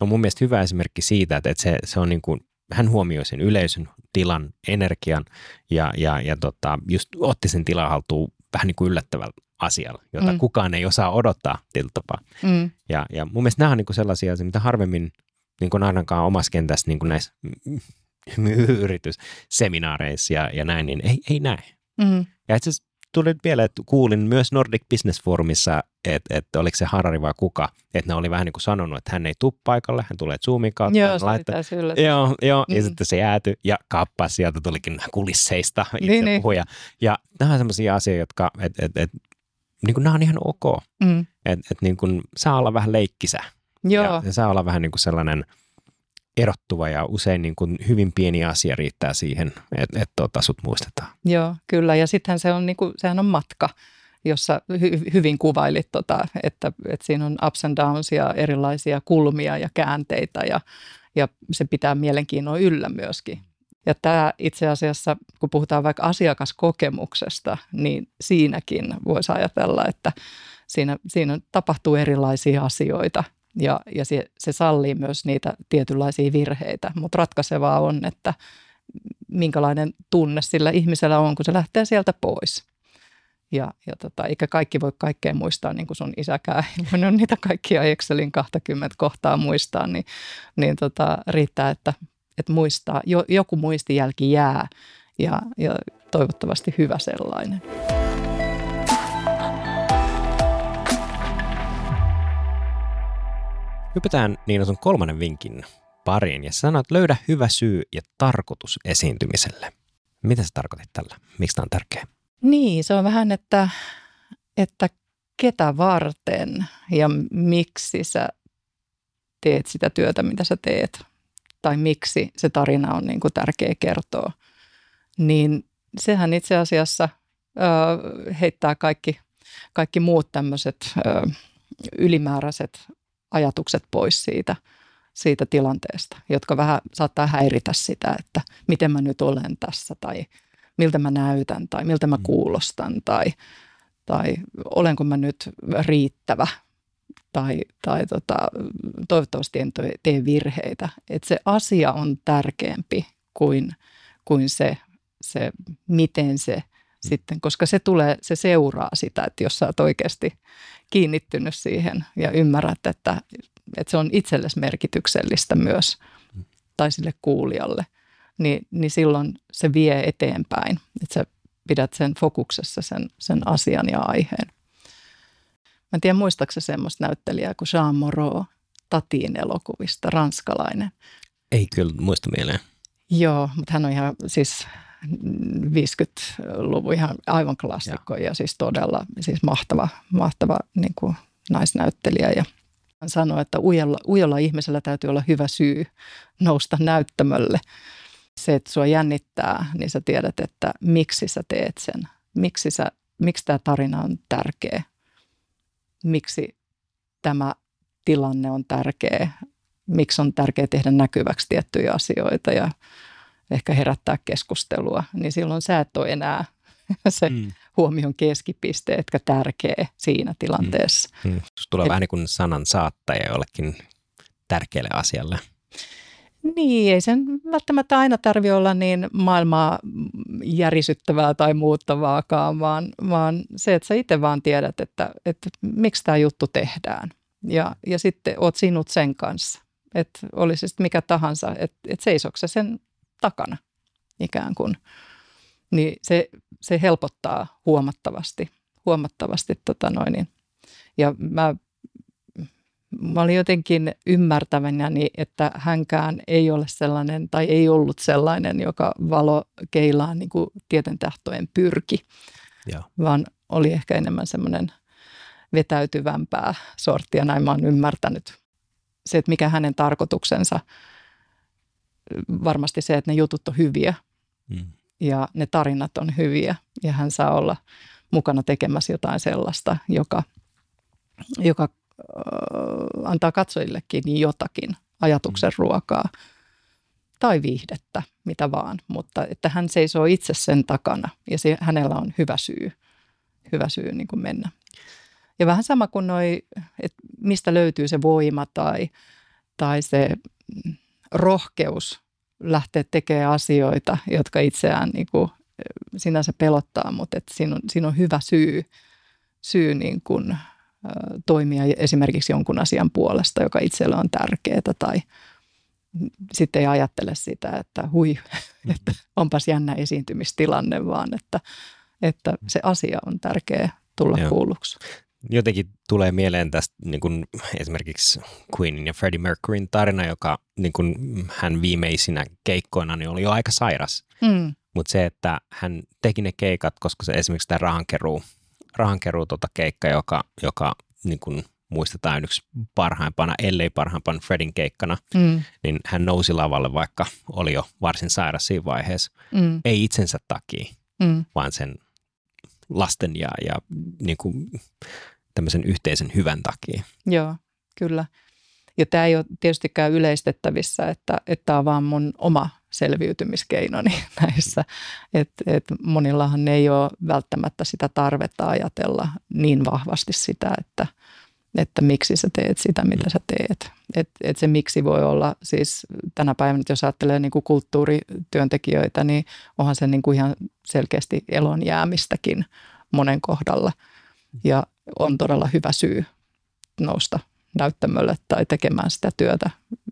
on mun mielestä hyvä esimerkki siitä, että, että se, se on niin kuin, hän huomioi sen yleisön tilan, energian ja, ja, ja tota, just otti sen tilan haltuun vähän niin kuin yllättävällä asialla, jota mm. kukaan ei osaa odottaa tietyllä tapaa. Mm. Ja, ja mun mielestä nämä on niin kuin sellaisia asioita, mitä harvemmin niin kuin ainakaan omassa kentässä niin kuin näissä [laughs] yritysseminaareissa ja, ja näin, niin ei, ei näe. Mm. Ja itse asiassa tuli vielä, että kuulin myös Nordic Business Forumissa, että, että oliko se Harari vai kuka, että ne oli vähän niin kuin sanonut, että hän ei tule paikalle, hän tulee Zoomin kautta. Joo, se laittaa, Joo, joo mm. ja sitten se jääty ja kappas, sieltä tulikin kulisseista itse niin, niin. puhuja. Ja nämä on sellaisia asioita, jotka, että et, et, niin kuin nämä on ihan ok. Mm. Että et, niin kuin saa olla vähän leikkisä. Joo. Ja, ja saa olla vähän niin kuin sellainen – erottuva ja usein niin kuin hyvin pieni asia riittää siihen, että, että tota, sut muistetaan. Joo, kyllä. Ja sittenhän se on, niin kuin, sehän on matka, jossa hy, hyvin kuvailit, tota, että, että siinä on ups and downs ja erilaisia kulmia ja käänteitä ja, ja se pitää mielenkiinnon yllä myöskin. Ja tämä itse asiassa, kun puhutaan vaikka asiakaskokemuksesta, niin siinäkin voisi ajatella, että siinä, siinä tapahtuu erilaisia asioita Ja, ja se, se sallii myös niitä tietynlaisia virheitä, mutta ratkaisevaa on, että minkälainen tunne sillä ihmisellä on, kun se lähtee sieltä pois. Ja, ja tota, eikä kaikki voi kaikkea muistaa, niin kuin sun isäkään ei on niitä kaikkia Excelin 20 kohtaa muistaa, niin, niin tota, riittää, että, että muistaa, jo, joku muistijälki jää ja, ja toivottavasti hyvä sellainen. Hypätään Niina sun kolmannen vinkin pariin ja sanoit, löydä hyvä syy ja tarkoitus esiintymiselle. Mitä sä tarkoitit tällä? Miksi tämä on tärkeä? Niin, se on vähän, että, että ketä varten ja miksi sä teet sitä työtä, mitä sä teet. Tai miksi se tarina on niin kuin tärkeä kertoa. Niin sehän itse asiassa ö, heittää kaikki, kaikki muut tämmöiset ylimääräiset ajatukset pois siitä, siitä tilanteesta, jotka vähän saattaa häiritä sitä, että miten mä nyt olen tässä tai miltä mä näytän tai miltä mä mm. kuulostan tai, tai olenko mä nyt riittävä tai, tai tota, toivottavasti en tee virheitä. Että se asia on tärkeämpi kuin, kuin se, se, miten se. Sitten, koska se tulee, se seuraa sitä, että jos sä oot oikeasti kiinnittynyt siihen ja ymmärrät, että, että se on itsellesi merkityksellistä myös mm. tai sille kuulijalle – niin, niin silloin se vie eteenpäin, että sä pidät sen fokuksessa sen, sen asian ja aiheen. Mä en tiedä, muistaakseni semmoista näyttelijää kuin Jean Moreau, Tatiin elokuvista, ranskalainen. Ei kyllä muista mieleen. Joo, mutta hän on ihan siis 50-luvun ihan aivan klassikko ja. ja siis todella siis mahtava, mahtava niin kuin naisnäyttelijä. Ja hän sanoi, että ujalla, ujalla ihmisellä täytyy olla hyvä syy nousta näyttämölle se, että sua jännittää, niin sä tiedät, että miksi sä teet sen. Miksi, sä, miksi tämä tarina on tärkeä. Miksi tämä tilanne on tärkeä. Miksi on tärkeää tehdä näkyväksi tiettyjä asioita ja ehkä herättää keskustelua. Niin silloin sä et ole enää [laughs] se mm. huomion keskipiste, etkä tärkeä siinä tilanteessa. Mm. Mm. tulee et, vähän niin kuin sanan saattaja jollekin tärkeälle asialle. Niin, ei sen välttämättä aina tarvi olla niin maailmaa järisyttävää tai muuttavaakaan, vaan, vaan se, että sä itse vaan tiedät, että, että miksi tämä juttu tehdään. Ja, ja sitten oot sinut sen kanssa, että olisi sitten mikä tahansa, että, että seisoksa sen takana ikään kuin. Niin se, se helpottaa huomattavasti, huomattavasti tota noin. Niin. Ja mä mä olin jotenkin ymmärtävänäni, että hänkään ei ole sellainen tai ei ollut sellainen, joka valo keilaan niin kuin tieten tähtojen pyrki, ja. vaan oli ehkä enemmän semmoinen vetäytyvämpää sorttia, näin mä oon ymmärtänyt. Se, että mikä hänen tarkoituksensa, varmasti se, että ne jutut on hyviä mm. ja ne tarinat on hyviä ja hän saa olla mukana tekemässä jotain sellaista, joka, joka antaa katsojillekin jotakin ajatuksen mm. ruokaa tai viihdettä, mitä vaan, mutta että hän seisoo itse sen takana ja se, hänellä on hyvä syy, hyvä syy niin kuin mennä. Ja vähän sama kuin noi, että mistä löytyy se voima tai, tai se rohkeus lähteä tekemään asioita, jotka itseään niin kuin sinänsä pelottaa, mutta että siinä, on, siinä on hyvä syy, syy niin kuin toimia esimerkiksi jonkun asian puolesta, joka itselle on tärkeää tai sitten ei ajattele sitä, että hui, [laughs] että onpas jännä esiintymistilanne, vaan että, että se asia on tärkeä tulla Joo. kuulluksi. Jotenkin tulee mieleen tästä niin kuin esimerkiksi Queenin ja Freddie Mercuryn tarina, joka niin kuin hän viimeisinä keikkoina niin oli jo aika sairas. Mm. Mutta se, että hän teki ne keikat, koska se esimerkiksi tämä rahankeruu rahankeruu tota keikka, joka, joka niin kuin muistetaan yksi parhaimpana, ellei parhaimpana Fredin keikkana, mm. niin hän nousi lavalle, vaikka oli jo varsin sairas siinä vaiheessa. Mm. Ei itsensä takia, mm. vaan sen lasten ja, ja niin kuin tämmöisen yhteisen hyvän takia. Joo, kyllä. Ja tämä ei ole tietystikään yleistettävissä, että, että tämä on vaan mun oma selviytymiskeinoni [laughs] näissä. Et, et monillahan ei ole välttämättä sitä tarvetta ajatella niin vahvasti sitä, että, että miksi sä teet sitä, mitä sä teet. Et, et se miksi voi olla siis tänä päivänä, jos ajattelee niin kuin kulttuurityöntekijöitä, niin onhan se niin kuin ihan selkeästi elon jäämistäkin monen kohdalla. Ja on todella hyvä syy nousta näyttämölle tai tekemään sitä työtä,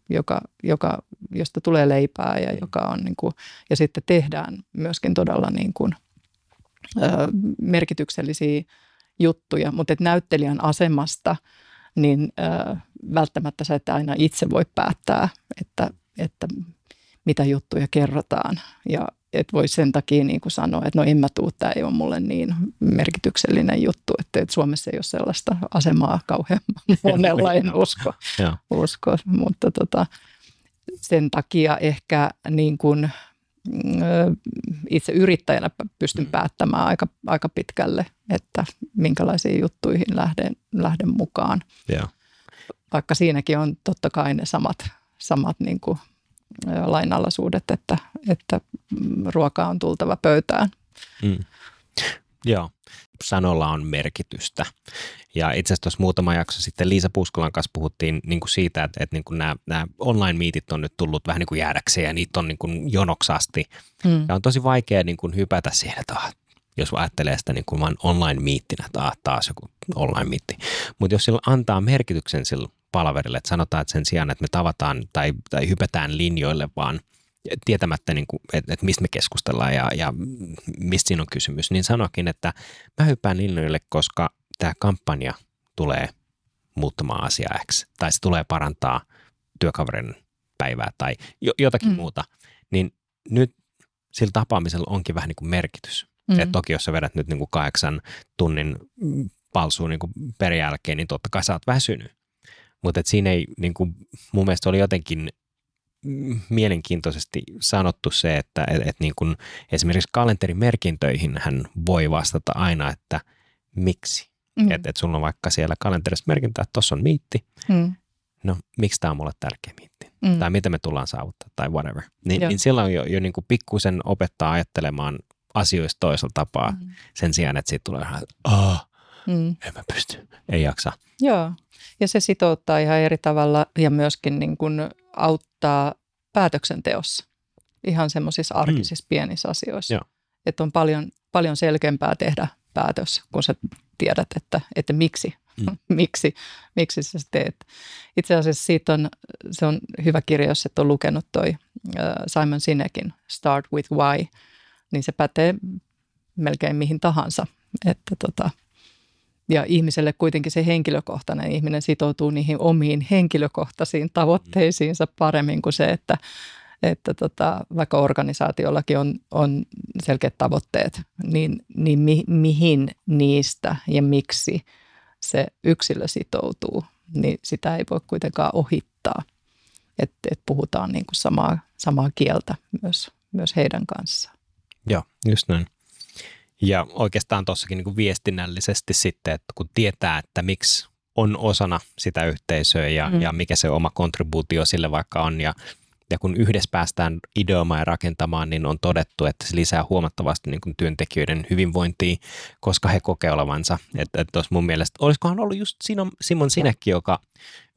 joka, joka, josta tulee leipää ja, joka on niin kuin, ja sitten tehdään myöskin todella niin kuin, ö, merkityksellisiä juttuja, mutta että näyttelijän asemasta niin ö, välttämättä sä et aina itse voi päättää, että, että mitä juttuja kerrotaan. Ja et voi sen takia niin kuin sanoa, että no en mä tuu, tämä ei ole mulle niin merkityksellinen juttu, että, että Suomessa ei ole sellaista asemaa kauhean [laughs] monella, en usko, usko. mutta tota, sen takia ehkä niin kuin, itse yrittäjänä pystyn mm. päättämään aika, aika pitkälle, että minkälaisiin juttuihin lähden, lähden mukaan. Yeah. Vaikka siinäkin on totta kai ne samat, samat niin kuin lainalaisuudet, että, että ruoka on tultava pöytään. Mm. Joo, sanolla on merkitystä. Ja itse asiassa tuossa muutama jakso sitten Liisa Puskolan kanssa puhuttiin niin kuin siitä, että, että niin kuin nämä, nämä online-miitit on nyt tullut vähän niin kuin jäädäkseen ja niitä on niin kuin jonoksasti. Mm. Ja on tosi vaikea niin kuin hypätä siihen, että ah, jos ajattelee sitä niin kuin vain online-miittinä, että ah, taas joku online-miitti. Mutta jos sillä antaa merkityksen sillä palaverille, että sanotaan, että sen sijaan, että me tavataan tai, tai hypätään linjoille, vaan tietämättä, niin kuin, että, että mistä me keskustellaan ja, ja mistä siinä on kysymys, niin sanokin, että mä hyppään linjoille, koska tämä kampanja tulee muuttamaan asiaa X, tai se tulee parantaa työkaverin päivää tai jotakin mm. muuta, niin nyt sillä tapaamisella onkin vähän niin kuin merkitys. Mm. Et toki jos sä vedät nyt niin kuin kahdeksan tunnin palsuun niin kuin perijälkeen, niin totta kai sä oot väsynyt. Mutta siinä ei, niin kuin, mun mielestä oli jotenkin mielenkiintoisesti sanottu se, että et, et niin kuin esimerkiksi kalenterimerkintöihin hän voi vastata aina, että miksi. Mm. Että et sulla on vaikka siellä kalenterissa merkintä, että tuossa on miitti. Mm. No, miksi tämä on mulle tärkeä miitti? Mm. Tai mitä me tullaan saavuttaa tai whatever. Ni, niin silloin jo, jo niin kuin pikkusen opettaa ajattelemaan asioista toisella tapaa mm. sen sijaan, että siitä tulee ihan, oh, mm. en mä pysty, ei jaksa. Joo, ja se sitouttaa ihan eri tavalla ja myöskin niin kuin auttaa päätöksenteossa ihan semmoisissa mm. arkisissa mm. pienissä asioissa. Joo. Että on paljon, paljon selkeämpää tehdä päätös, kun sä tiedät, että, että miksi, mm. [laughs] miksi, miksi sä teet. Itse asiassa siitä on, se on hyvä kirja, jos et ole lukenut toi Simon Sinekin Start with Why, niin se pätee melkein mihin tahansa. Että tota, ja ihmiselle kuitenkin se henkilökohtainen ihminen sitoutuu niihin omiin henkilökohtaisiin tavoitteisiinsa paremmin kuin se, että, että tota, vaikka organisaatiollakin on, on selkeät tavoitteet, niin, niin mi, mihin niistä ja miksi se yksilö sitoutuu, niin sitä ei voi kuitenkaan ohittaa. Että et puhutaan niin kuin samaa, samaa kieltä myös, myös heidän kanssaan. Joo, just näin. Ja oikeastaan tuossakin niin viestinnällisesti sitten, että kun tietää, että miksi on osana sitä yhteisöä ja, mm. ja mikä se oma kontribuutio sille vaikka on ja ja kun yhdessä päästään ideoimaan ja rakentamaan, niin on todettu, että se lisää huomattavasti niin kuin työntekijöiden hyvinvointia, koska he kokee olevansa. Että, että mun mielestä, olisikohan ollut just Simon Sinekki, joka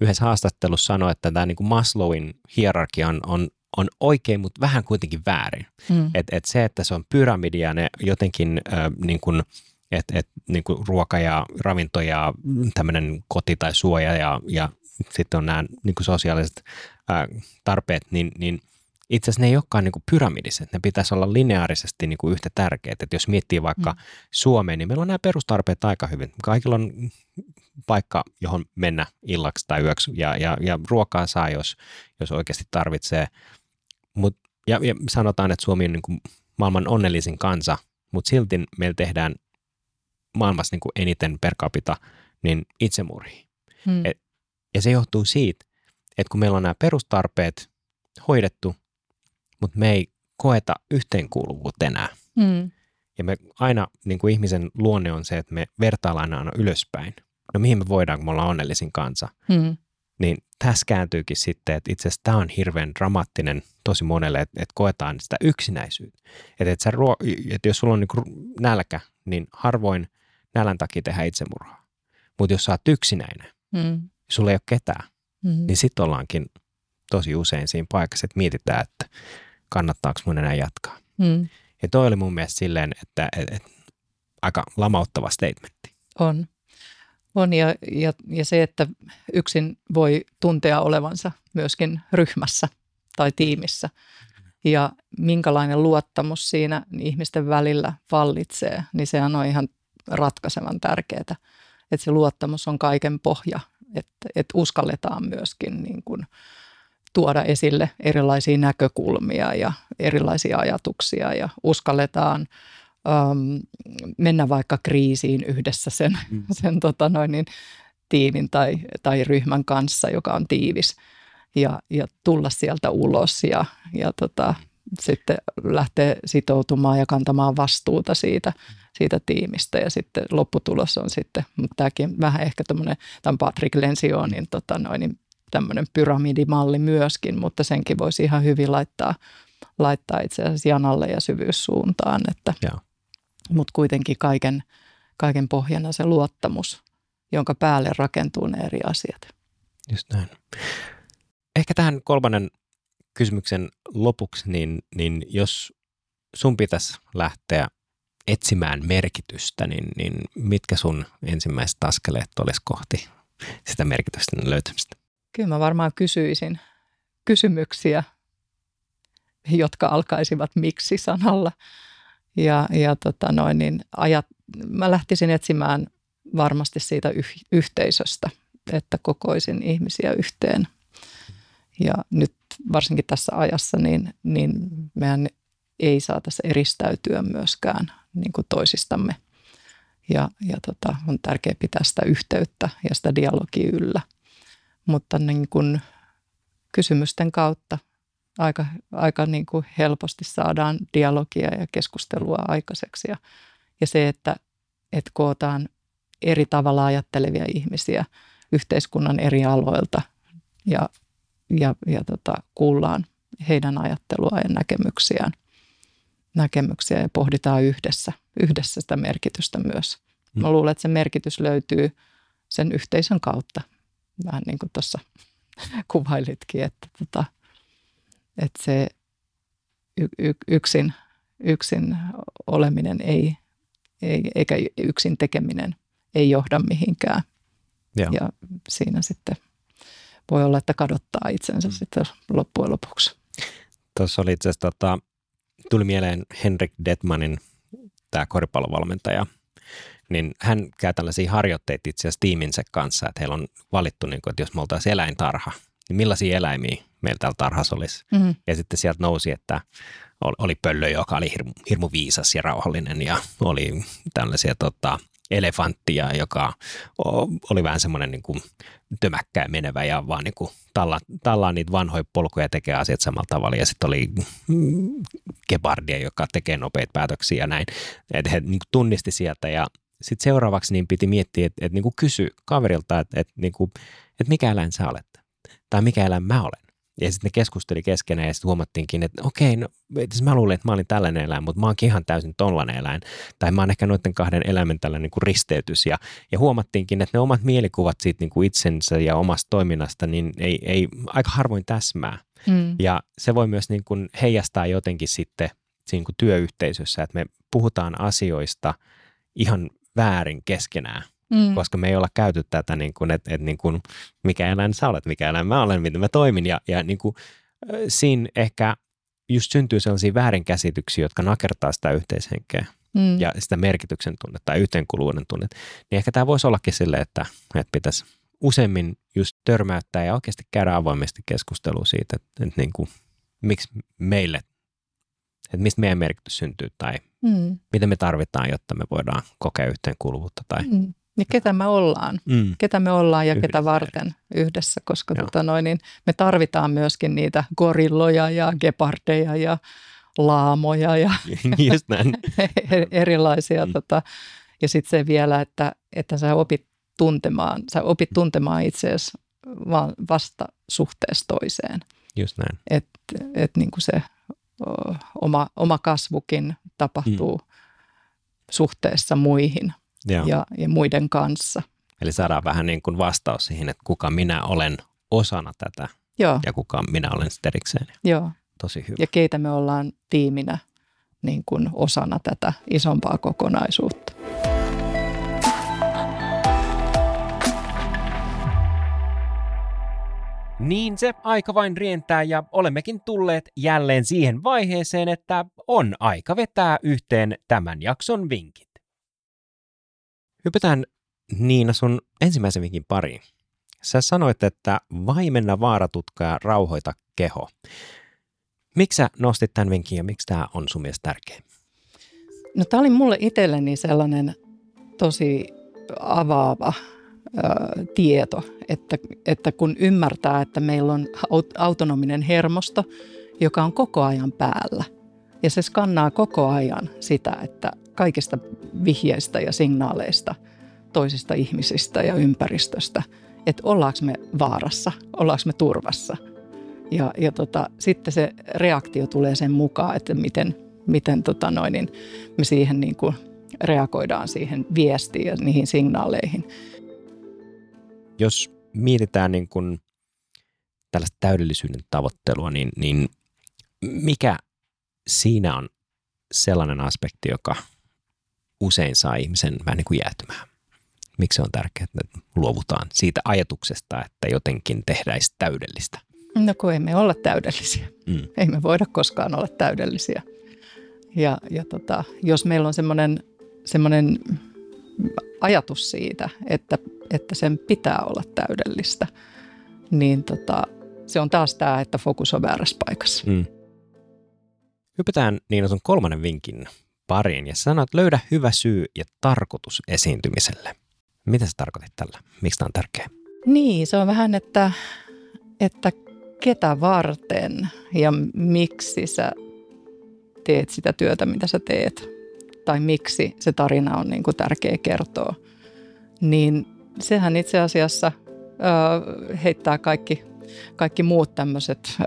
yhdessä haastattelussa sanoi, että tämä niin kuin Maslowin hierarkia on, on on oikein, mutta vähän kuitenkin väärin. Mm. Et, et se, että se on pyramidi ja ne jotenkin äh, niin kuin, et, et, niin kuin ruoka ja ravinto ja tämmöinen koti tai suoja ja, ja sitten on nämä niin kuin sosiaaliset äh, tarpeet, niin, niin itse asiassa ne ei olekaan niin kuin pyramidiset, ne pitäisi olla lineaarisesti niin kuin yhtä tärkeitä. Et jos miettii vaikka mm. Suomeen, niin meillä on nämä perustarpeet aika hyvin. Kaikilla on paikka, johon mennä illaksi tai yöksi ja, ja, ja ruokaa saa, jos, jos oikeasti tarvitsee – Mut, ja, ja sanotaan, että Suomi on niin kuin maailman onnellisin kansa, mutta silti meillä tehdään maailmassa niin kuin eniten per capita niin itsemurhi. Hmm. Et, ja se johtuu siitä, että kun meillä on nämä perustarpeet hoidettu, mutta me ei koeta yhteenkuuluvuutta enää. Hmm. Ja me aina, niin kuin ihmisen luonne on se, että me vertaillaan aina ylöspäin. No mihin me voidaan, kun me ollaan onnellisin kansa? Hmm. Niin tässä kääntyykin sitten, että itse asiassa tämä on hirveän dramaattinen tosi monelle, että, että koetaan sitä yksinäisyyttä. Että, että, ruo- että jos sulla on niin nälkä, niin harvoin nälän takia tehdään itsemurhaa. Mutta jos sä oot yksinäinen, Mm. sulla ei ole ketään, Mm. niin sitten ollaankin tosi usein siinä paikassa, että mietitään, että kannattaako mun enää jatkaa. Mm. Ja toi oli mun mielestä silleen, että et, et, aika lamauttava statementti. On. On ja, ja, ja se, että yksin voi tuntea olevansa myöskin ryhmässä tai tiimissä. Ja minkälainen luottamus siinä ihmisten välillä vallitsee, niin se on ihan ratkaisevan tärkeää. Että se luottamus on kaiken pohja, että, että uskalletaan myöskin niin kuin tuoda esille erilaisia näkökulmia ja erilaisia ajatuksia ja uskalletaan um, mennä vaikka kriisiin yhdessä sen, Mm. [laughs] sen tota noin, niin, tiimin tai, tai ryhmän kanssa, joka on tiivis, ja, ja tulla sieltä ulos ja, ja tota, sitten lähteä sitoutumaan ja kantamaan vastuuta siitä, siitä tiimistä. Ja sitten lopputulos on sitten, mutta tämäkin vähän ehkä tämmöinen, tämän Patrick Lencionin tota noin, niin tämmöinen pyramidimalli myöskin, mutta senkin voisi ihan hyvin laittaa, laittaa itse asiassa janalle ja syvyyssuuntaan, että, Joo. Mutta kuitenkin kaiken, kaiken pohjana se luottamus, jonka päälle rakentuu ne eri asiat. Just näin. Ehkä tähän kolmannen kysymyksen lopuksi, niin, niin jos sun pitäisi lähteä etsimään merkitystä, niin, niin mitkä sun ensimmäiset askeleet olisi kohti sitä merkitysten löytämistä? Kyllä mä varmaan kysyisin kysymyksiä, jotka alkaisivat miksi-sanalla. Ja, ja tota noin, niin ajat, mä lähtisin etsimään varmasti siitä yh, yhteisöstä, että kokoisin ihmisiä yhteen. Ja nyt varsinkin tässä ajassa, niin, niin mehän ei saa tässä eristäytyä myöskään niin kuin toisistamme. Ja, ja tota, on tärkeää pitää sitä yhteyttä ja sitä dialogia yllä. Mutta niin kuin kysymysten kautta aika, aika niin kuin helposti saadaan dialogia ja keskustelua aikaiseksi. Ja, ja se, että, että kootaan eri tavalla ajattelevia ihmisiä yhteiskunnan eri aloilta ja, ja, ja tota, kuullaan heidän ajattelua ja näkemyksiään, näkemyksiä ja pohditaan yhdessä, yhdessä sitä merkitystä myös. Mä luulen, että se merkitys löytyy sen yhteisön kautta, vähän niin kuin tuossa [laughs] kuvailitkin, että, tota, että se y, y, yksin, yksin oleminen ei, ei, eikä yksin tekeminen ei johda mihinkään. Joo. Ja siinä sitten voi olla, että kadottaa itsensä mm. sitten loppujen lopuksi. Tuossa oli itse asiassa, tota, tuli mieleen Henrik Detmanin, tämä koripallovalmentaja, niin hän käy tällaisia harjoitteita itse asiassa tiiminsä kanssa, että heillä on valittu, niin kuin, että jos me oltaisiin eläintarha, niin millaisia eläimiä meillä täällä tarhassa olisi. Mm. Ja sitten sieltä nousi, että oli pöllö, joka oli hirmu, hirmu viisas ja rauhallinen ja oli tällaisia tota, elefanttia, joka oli vähän semmoinen niin kuin tömäkkää menevä ja vaan niin kuin talla, tallaa niitä vanhoja polkuja ja tekee asiat samalla tavalla. Ja sitten oli gebardia, joka tekee nopeita päätöksiä ja näin. Että he niin kuin tunnisti sieltä ja sitten seuraavaksi niin piti miettiä, että, että niin kuin kysy kaverilta, että, että, niin kuin, että mikä eläin sä olet tai mikä eläin mä olen. Ja sitten ne keskusteli keskenään ja sitten huomattiinkin, että okei, no mä luulin, että mä olin tällainen eläin, mutta mä oonkin ihan täysin tollainen eläin. Tai mä oon ehkä noiden kahden eläimen tällainen niin kuin risteytys. Ja, ja huomattiinkin, että ne omat mielikuvat siitä niin kuin itsensä ja omasta toiminnasta, niin ei, ei aika harvoin täsmää. Mm. Ja se voi myös niin kuin heijastaa jotenkin sitten siinä niin kuin työyhteisössä, että me puhutaan asioista ihan väärin keskenään mm. koska me ei olla käyty tätä, niin kuin, että, että niin kuin, mikä eläin sä olet, mikä eläin mä olen, miten mä toimin. Ja, ja niin kuin, siinä ehkä just syntyy sellaisia väärinkäsityksiä, jotka nakertaa sitä yhteishenkeä mm. ja sitä merkityksen tunnetta ja yhteenkuuluvuuden tunnetta. Niin ehkä tämä voisi ollakin silleen, että, että pitäisi useimmin just törmäyttää ja oikeasti käydä avoimesti keskustelua siitä, että, että niin kuin, miksi meille, että mistä meidän merkitys syntyy tai mm. mitä me tarvitaan, jotta me voidaan kokea yhteenkuuluvuutta tai mm niin ketä me ollaan, mm. ketä me ollaan ja yhdessä. ketä varten yhdessä, koska tota noin, niin me tarvitaan myöskin niitä gorilloja ja gepardeja ja laamoja ja [laughs] Just näin. [laughs] erilaisia. Mm. Tota, ja sitten se vielä, että, että sä opit tuntemaan, sä opit tuntemaan itseäsi vasta suhteessa toiseen. Just näin. Että et niin kuin se oma, oma kasvukin tapahtuu mm. suhteessa muihin ja, ja muiden kanssa. Eli saadaan vähän niin kuin vastaus siihen, että kuka minä olen osana tätä Joo, ja kuka minä olen sitten erikseen. joo. Tosi hyvä. Ja keitä me ollaan tiiminä niin kuin osana tätä isompaa kokonaisuutta. Niin se aika vain rientää ja olemmekin tulleet jälleen siihen vaiheeseen, että on aika vetää yhteen tämän jakson vinkit. Hypätään Niina sun ensimmäisen vinkin pariin. Sä sanoit, että vaimenna vaaratutka ja rauhoita keho. Miksi sä nostit tämän vinkin ja miksi tämä on sun mielestä tärkeä? No tämä oli mulle itselleni sellainen tosi avaava ö, tieto, että, että kun ymmärtää, että meillä on aut- autonominen hermosto, joka on koko ajan päällä ja se skannaa koko ajan sitä, että kaikista vihjeistä ja signaaleista toisista ihmisistä ja ympäristöstä, että ollaanko me vaarassa, ollaanko me turvassa. Ja, ja tota, sitten se reaktio tulee sen mukaan, että miten, miten tota noin, niin me siihen niin kuin reagoidaan siihen viestiin ja niihin signaaleihin. Jos mietitään niin kuin tällaista täydellisyyden tavoittelua, niin, niin mikä siinä on sellainen aspekti, joka usein saa ihmisen vähän niin kuin jäätymään? Miksi se on tärkeää, että luovutaan siitä ajatuksesta, että jotenkin tehdäisi täydellistä? No kun ei me olla täydellisiä. Mm. Ei me voida koskaan olla täydellisiä. Ja, ja tota, jos meillä on semmoinen, semmoinen ajatus siitä, että, että sen pitää olla täydellistä, niin tota, se on taas tämä, että fokus on väärässä paikassa. Mm. Hypätään Niina sun kolmannen vinkin pariin ja sanoit, että löydä hyvä syy ja tarkoitus esiintymiselle. Mitä sä tarkoitit tällä? Miksi tämä on tärkeä? Niin, se on vähän, että, että ketä varten ja miksi sä teet sitä työtä, mitä sä teet. Tai miksi se tarina on niin kuin tärkeä kertoa. Niin sehän itse asiassa ö, heittää kaikki, kaikki muut tämmöiset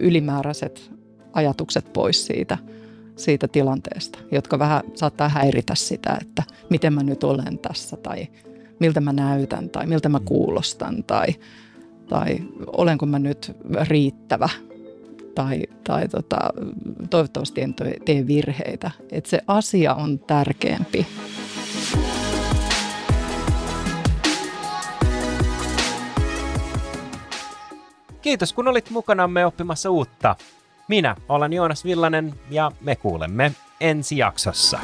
ylimääräiset ajatukset pois siitä, siitä tilanteesta, jotka vähän saattaa häiritä sitä, että miten mä nyt olen tässä tai miltä mä näytän tai miltä mä kuulostan tai, tai olenko mä nyt riittävä tai, tai tota, toivottavasti en tee virheitä. Että se asia on tärkeämpi. Kiitos kun olit mukanamme oppimassa uutta. Minä olen Joonas Villanen ja me kuulemme ensi jaksossa.